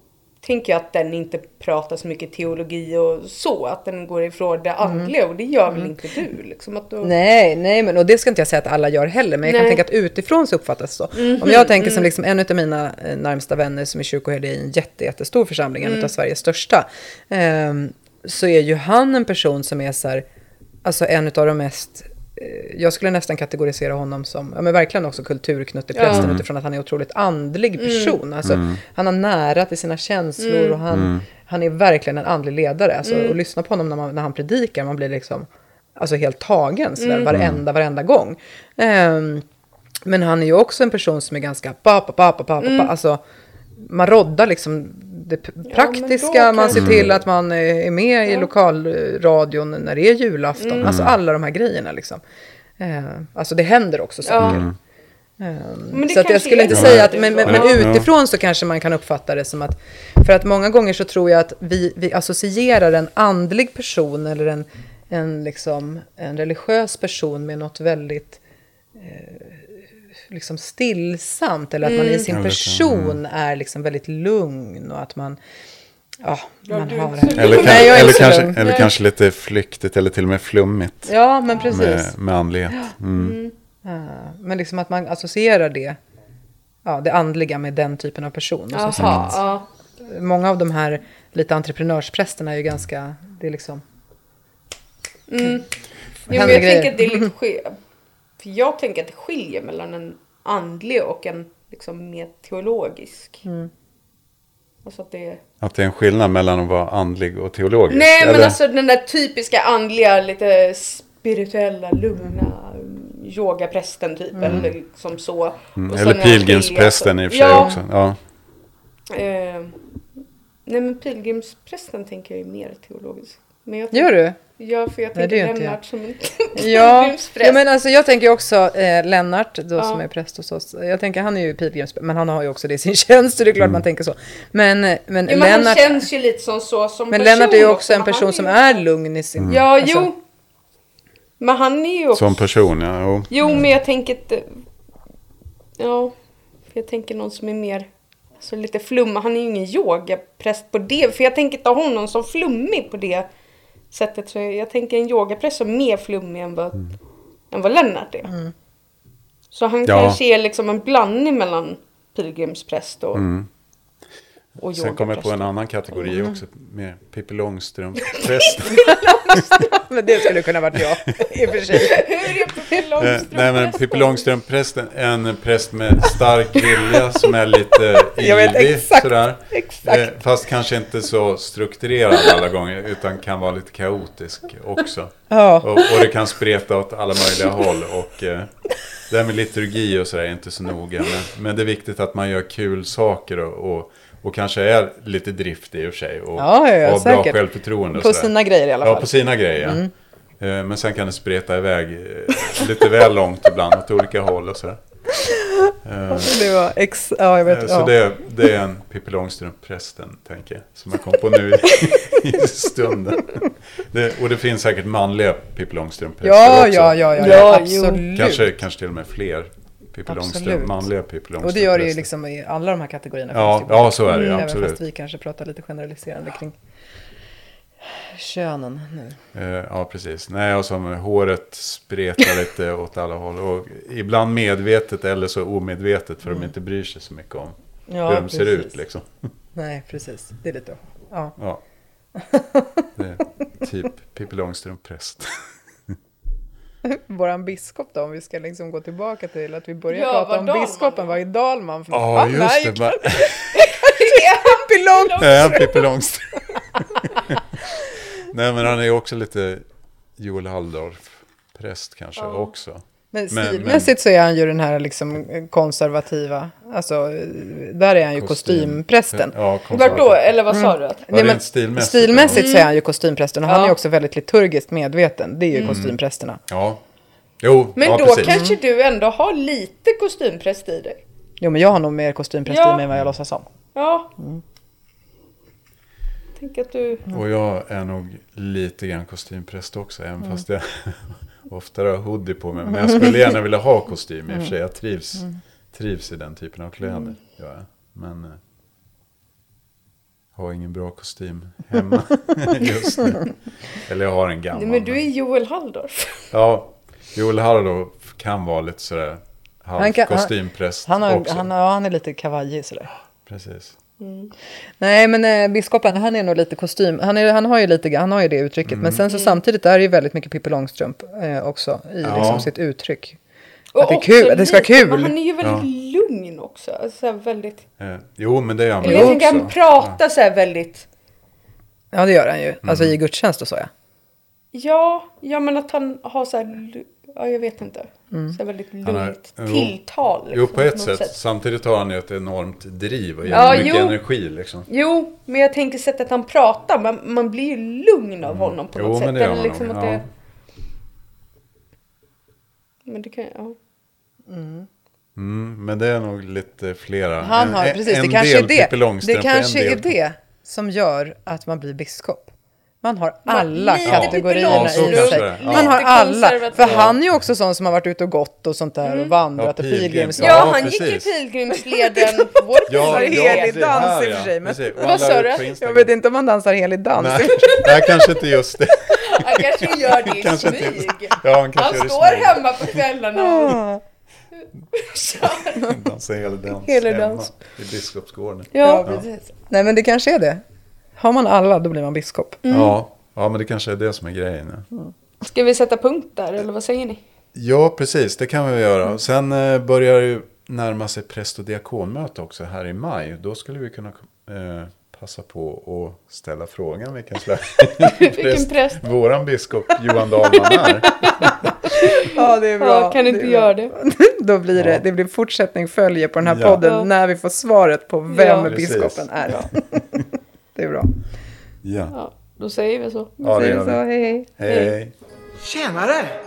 Speaker 5: tänker jag att den inte pratar så mycket teologi och så. Att den går ifrån det andliga och det gör väl inte du? Liksom du...
Speaker 4: Nej, nej, men och det ska inte jag säga att alla gör heller, men jag kan
Speaker 5: Nej.
Speaker 4: tänka att utifrån så uppfattas det så.
Speaker 5: Mhm,
Speaker 4: Om jag tänker som
Speaker 5: mm.
Speaker 4: liksom en av mina eh, närmsta vänner som är kyrkoherde i en jätte, jättestor församling, en
Speaker 5: Mm.
Speaker 4: av Sveriges största, ehm, så är ju han en person som är så här, alltså en av de mest eh, jag skulle nästan kategorisera honom som, ja men verkligen också kulturknutt i
Speaker 5: Ja.
Speaker 4: prästen
Speaker 5: Mm.
Speaker 4: utifrån att han är otroligt andlig person.
Speaker 5: Mm.
Speaker 4: Alltså,
Speaker 5: Mm.
Speaker 4: Han har nära till sina känslor
Speaker 5: Mm.
Speaker 4: och han,
Speaker 5: Mm.
Speaker 4: han är verkligen en andlig ledare. Alltså,
Speaker 5: Mm.
Speaker 4: Och lyssna på honom när, man, när han predikar, man blir liksom alltså helt tagen sådär,
Speaker 5: Mm.
Speaker 4: varenda, varenda gång. Ehm, men han är ju också en person som är ganska pa, pa, pa, pa, pa, pa,
Speaker 5: Mm.
Speaker 4: alltså man roddar liksom det praktiska, man ser till att man är med i
Speaker 5: Ja.
Speaker 4: lokalradion när det är julafton,
Speaker 5: Mm.
Speaker 4: alltså alla de här grejerna liksom. Ehm, alltså det händer också
Speaker 5: Ja.
Speaker 4: saker.
Speaker 5: Mm.
Speaker 4: Ehm,
Speaker 5: Men det
Speaker 4: så att jag skulle inte
Speaker 5: det.
Speaker 4: säga
Speaker 5: Ja.
Speaker 4: att, men, men,
Speaker 5: Ja.
Speaker 4: men
Speaker 5: Ja.
Speaker 4: utifrån så kanske man kan uppfatta det som att, för att många gånger så tror jag att vi, vi associerar en andlig person eller en, en, liksom, en religiös person med något väldigt eh, liksom stillsamt eller att man i
Speaker 5: Mm.
Speaker 4: sin person är liksom väldigt lugn och att man, ja,
Speaker 5: Ja,
Speaker 4: man har...
Speaker 5: så
Speaker 6: Eller, kan,
Speaker 4: Nej,
Speaker 6: eller, kanske,
Speaker 4: lugn.
Speaker 6: eller kanske lite flyktigt eller till och med flummigt.
Speaker 4: Ja, men precis.
Speaker 6: Med, med andlighet. Mm.
Speaker 5: Mm.
Speaker 4: Ja, men liksom att man associerar det, ja, det andliga med den typen av person. Och som sagt,
Speaker 5: ja.
Speaker 4: många av de här lite entreprenörsprästerna är ju ganska, det är liksom...
Speaker 5: Mm. Jo, men jag
Speaker 4: grejer.
Speaker 5: tänker att det är lite skil- För jag tänker att det skiljer mellan en andlig och en liksom mer teologisk.
Speaker 4: Mm.
Speaker 5: Alltså att det är...
Speaker 6: Att det är en skillnad mellan att vara andlig och teologisk.
Speaker 5: Nej men
Speaker 6: eller?
Speaker 5: alltså den där typiska andliga, lite spirituella, lugna mm, yogaprästen typ.
Speaker 4: Mm.
Speaker 5: Eller liksom så.
Speaker 6: Mm,
Speaker 5: Och
Speaker 6: eller pilgrimsprästen i och för sig
Speaker 5: ja,
Speaker 6: också. Ja.
Speaker 5: Eh, nej men pilgrimsprästen tänker jag är mer teologisk. Men jag
Speaker 4: Gör du?
Speaker 5: Ja, för jag
Speaker 4: Nej,
Speaker 5: tänker
Speaker 4: inte
Speaker 5: Lennart som en
Speaker 4: Ja,
Speaker 5: pilgrimspräst.
Speaker 4: ja men alltså jag tänker också eh, Lennart då
Speaker 5: Ja.
Speaker 4: som är präst hos oss. Jag tänker han är ju pilgrimspräst, men han har ju också det i sin tjänst så det är klart man tänker så. Men, men,
Speaker 5: ja, men
Speaker 4: Lennart,
Speaker 5: han känns ju lite som så som
Speaker 4: men
Speaker 5: person
Speaker 4: Lennart är ju också en person
Speaker 5: är
Speaker 4: som är lugn i sin...
Speaker 5: Ja,
Speaker 4: alltså,
Speaker 5: jo. Men han är ju också...
Speaker 6: Som person, ja. Jo.
Speaker 5: Jo, men jag tänker inte... Ja, för jag tänker någon som är mer... Alltså lite flummig. Han är ju ingen yogapräst på det. För jag tänker ta honom som flummig på det sättet. Så jag tänker en yogapräst som är mer flummig än vad, än vad Lennart är.
Speaker 4: Mm.
Speaker 5: Så han
Speaker 6: Ja.
Speaker 5: kanske är liksom en blandning mellan pilgrimspräst och...
Speaker 6: Mm.
Speaker 10: Och
Speaker 6: Sen kom jag på en annan kategori
Speaker 10: Mm.
Speaker 6: också, med Pippi Långstrump-prästen.
Speaker 4: Men det skulle kunna varit jag, i och för sig.
Speaker 5: Hur är Pippi
Speaker 6: Eh,
Speaker 5: Långstrump?
Speaker 6: Nej men Pippi Långstrump-prästen, en präst med stark vilja som är lite
Speaker 4: Jag vet
Speaker 6: ivrig
Speaker 4: exakt,
Speaker 6: sådär.
Speaker 4: exakt.
Speaker 6: Eh, Fast kanske inte så strukturerad alla gånger utan kan vara lite kaotisk också.
Speaker 4: Ja.
Speaker 6: Och, och det kan spreta åt alla möjliga håll och eh, det här med liturgi och sådär är inte så noga. Men, men det är viktigt att man gör kul saker och, och, och kanske är lite driftig i och för sig. Och
Speaker 4: Ja, ja, ja,
Speaker 6: har bra
Speaker 4: säkert.
Speaker 6: självförtroende. och
Speaker 4: På sina grejer i alla
Speaker 6: Ja,
Speaker 4: fall.
Speaker 6: på sina grejer.
Speaker 4: Mm.
Speaker 6: Eh, Men sen kan det spreta iväg eh, lite väl långt ibland åt olika håll och sådär.
Speaker 4: Det var ex... Ja, jag vet.
Speaker 6: eh, Så
Speaker 4: ja.
Speaker 6: det, det är en Pippi Långstrump-prästen, tänker jag. Som jag kom på nu i, i stunden. Det, och det finns säkert manliga Pippi Långstrump-präster
Speaker 4: Ja,
Speaker 6: också.
Speaker 4: ja, ja, ja,
Speaker 5: Ja,
Speaker 4: absolut.
Speaker 6: Kanske, kanske till och med fler Pippi. Långstrump, manliga Pippi Långstrump.
Speaker 4: Och det gör det ju liksom i alla de här kategorierna.
Speaker 6: Ja, ja, så är det ju, absolut.
Speaker 4: fast vi kanske pratar lite generaliserande kring könen nu.
Speaker 6: Eh, Ja, precis. Nej, och som håret spretar lite åt alla håll. Och ibland medvetet eller så omedvetet för de inte bryr sig så mycket om
Speaker 4: Mm. Ja,
Speaker 6: hur de ser
Speaker 4: precis.
Speaker 6: ut. Liksom.
Speaker 4: Nej, precis. Det är lite... Ja.
Speaker 6: Ja. Det är typ Pippi Långstrump-präst.
Speaker 4: Våran biskop då, om vi ska liksom gå tillbaka till att vi började
Speaker 5: Ja,
Speaker 4: prata om
Speaker 5: Dahlman
Speaker 4: biskopen, vad är Dalman för
Speaker 6: Ja,
Speaker 4: Han
Speaker 6: just
Speaker 4: är ju
Speaker 6: det.
Speaker 4: Pippi Långstrump!
Speaker 6: Nej, Pippi Långstrump. Nej, men han är ju också lite Joel Halldorf-präst kanske
Speaker 5: Ja.
Speaker 6: också.
Speaker 4: Men
Speaker 6: Men-
Speaker 4: stilmässigt så är han ju den här liksom konservativa, alltså där är han ju
Speaker 6: Kostym.
Speaker 4: kostymprästen.
Speaker 6: Ja,
Speaker 5: Vart då? Eller vad sa du? Att?
Speaker 6: Ja, rent stilmässigt.
Speaker 4: Stilmässigt så är han ju kostymprästen och han
Speaker 5: Ja.
Speaker 4: är också väldigt liturgiskt medveten. Det är ju kostymprästerna.
Speaker 6: Ja. Jo,
Speaker 5: Men
Speaker 6: ja,
Speaker 5: då
Speaker 6: precis.
Speaker 5: kanske du ändå har lite kostympräst i dig?
Speaker 4: Jo men jag har nog mer kostympräst
Speaker 5: Ja.
Speaker 4: i mig än vad jag låtsas om.
Speaker 5: Ja. Tänk att du...
Speaker 6: Och jag är nog lite grann kostympräst också, även
Speaker 4: Mm.
Speaker 6: fast jag oftare har hoodie på mig. Men jag skulle gärna vilja ha kostym i och för sig. Jag trivs,
Speaker 4: Mm.
Speaker 6: trivs i den typen av kläder. Gör jag. Men eh, har ingen bra kostym hemma just nu. Eller jag har en gammal.
Speaker 5: Men du är Joel Halldorf.
Speaker 6: Ja, Joel Halldorf kan vara lite sådär
Speaker 4: Han kan- han- Han, har,
Speaker 6: också.
Speaker 4: han, ja, han är lite kavajig sådär.
Speaker 6: Precis.
Speaker 4: Nej men eh, biskopen han är nog lite kostym. Han, är, han, har, ju lite, han har ju det uttrycket.
Speaker 6: Mm.
Speaker 4: Men sen så samtidigt är det ju väldigt mycket Pippi Långstrump eh, också. I
Speaker 6: Ja.
Speaker 4: liksom sitt uttryck.
Speaker 5: Och
Speaker 4: Att det är kul, att det ska vara kul.
Speaker 5: Men han är ju väldigt lugn också. Alltså, så här väldigt...
Speaker 6: Eh, jo, men det är han
Speaker 5: Eller
Speaker 6: väl
Speaker 5: tänker
Speaker 6: också.
Speaker 5: han pratar så här väldigt...
Speaker 4: Ja det gör han ju. Alltså
Speaker 6: Mm.
Speaker 4: i gudstjänst och så ja.
Speaker 5: Ja, ja men att han har så här... Ja, jag vet inte.
Speaker 4: Mm.
Speaker 5: Så väldigt
Speaker 6: Han har-
Speaker 5: lugnt
Speaker 6: jo.
Speaker 5: tilltal.
Speaker 6: Jo,
Speaker 5: liksom,
Speaker 6: på ett
Speaker 5: något
Speaker 6: sätt. Samtidigt har han ju ett enormt driv och
Speaker 5: Ja,
Speaker 6: mycket
Speaker 5: jo.
Speaker 6: energi liksom.
Speaker 5: Jo, men jag tänker sättet han pratar. Man, man blir ju lugn av honom på
Speaker 6: Mm. Jo,
Speaker 5: något
Speaker 6: men
Speaker 5: sätt.
Speaker 6: det gör
Speaker 5: Eller liksom att
Speaker 6: ja.
Speaker 5: det... Men det kan ja.
Speaker 6: Mm, men det är nog lite flera.
Speaker 4: Han har,
Speaker 6: en,
Speaker 4: precis,
Speaker 6: en
Speaker 4: det kanske är
Speaker 6: del
Speaker 4: det.
Speaker 6: Långstrump
Speaker 4: Det
Speaker 6: en
Speaker 4: kanske är det som gör att man blir biskop. Man har alla
Speaker 5: lite
Speaker 4: kategorierna
Speaker 6: Ja,
Speaker 4: i sig.
Speaker 6: Ja.
Speaker 4: Man har alla. För han är ju också sån som har varit ute och gått och sånt där och vandrat
Speaker 6: Ja,
Speaker 4: och
Speaker 6: pilgrim.
Speaker 4: pilgrimsdag.
Speaker 5: Ja, han gick ju pilgrimsleden på vår
Speaker 6: Ja,
Speaker 4: helig dans
Speaker 6: här,
Speaker 4: i och
Speaker 6: ja.
Speaker 4: för sig, men-.
Speaker 6: Och
Speaker 5: Vad sa du?
Speaker 4: Jag vet inte om han dansar helig dans.
Speaker 6: Nej, nej, kanske inte just det.
Speaker 5: Han kanske gör det i
Speaker 6: Kanske inte.
Speaker 5: smyg.
Speaker 6: Ja, han kanske
Speaker 5: Han
Speaker 6: gör det
Speaker 5: står
Speaker 6: smyg.
Speaker 5: hemma på kvällarna och
Speaker 4: Ah.
Speaker 6: Dansa helig dans hemma
Speaker 5: dans.
Speaker 6: i Biskopsgården.
Speaker 5: Ja,
Speaker 6: Ja.
Speaker 5: precis.
Speaker 4: Nej men det kanske är det. Har man alla då blir man biskop.
Speaker 6: Ja. ja, men det kanske är det som är grejen. Ja.
Speaker 5: Ska vi sätta punkt där eller vad säger ni?
Speaker 6: Ja, precis. Det kan vi göra. Sen eh, börjar det ju närma sig präst och diakonmöte också här i maj. Då skulle vi kunna eh, passa på att ställa frågan vilken slags
Speaker 5: Vilken präst?
Speaker 6: våran biskop Johan Dahlman är.
Speaker 4: Ja det är bra.
Speaker 5: Ja, kan inte göra det.
Speaker 4: Då blir det,
Speaker 6: Ja.
Speaker 4: det blir fortsättning följer på den här
Speaker 6: Ja.
Speaker 4: podden
Speaker 5: Ja.
Speaker 4: när vi får svaret på vem biskopen är. Det är bra.
Speaker 6: Ja,
Speaker 5: Ja, då säger vi så.
Speaker 6: ja det
Speaker 4: Säger
Speaker 6: gör
Speaker 4: så,
Speaker 6: vi.
Speaker 4: hej hej.
Speaker 6: Hej.
Speaker 12: Tjenare!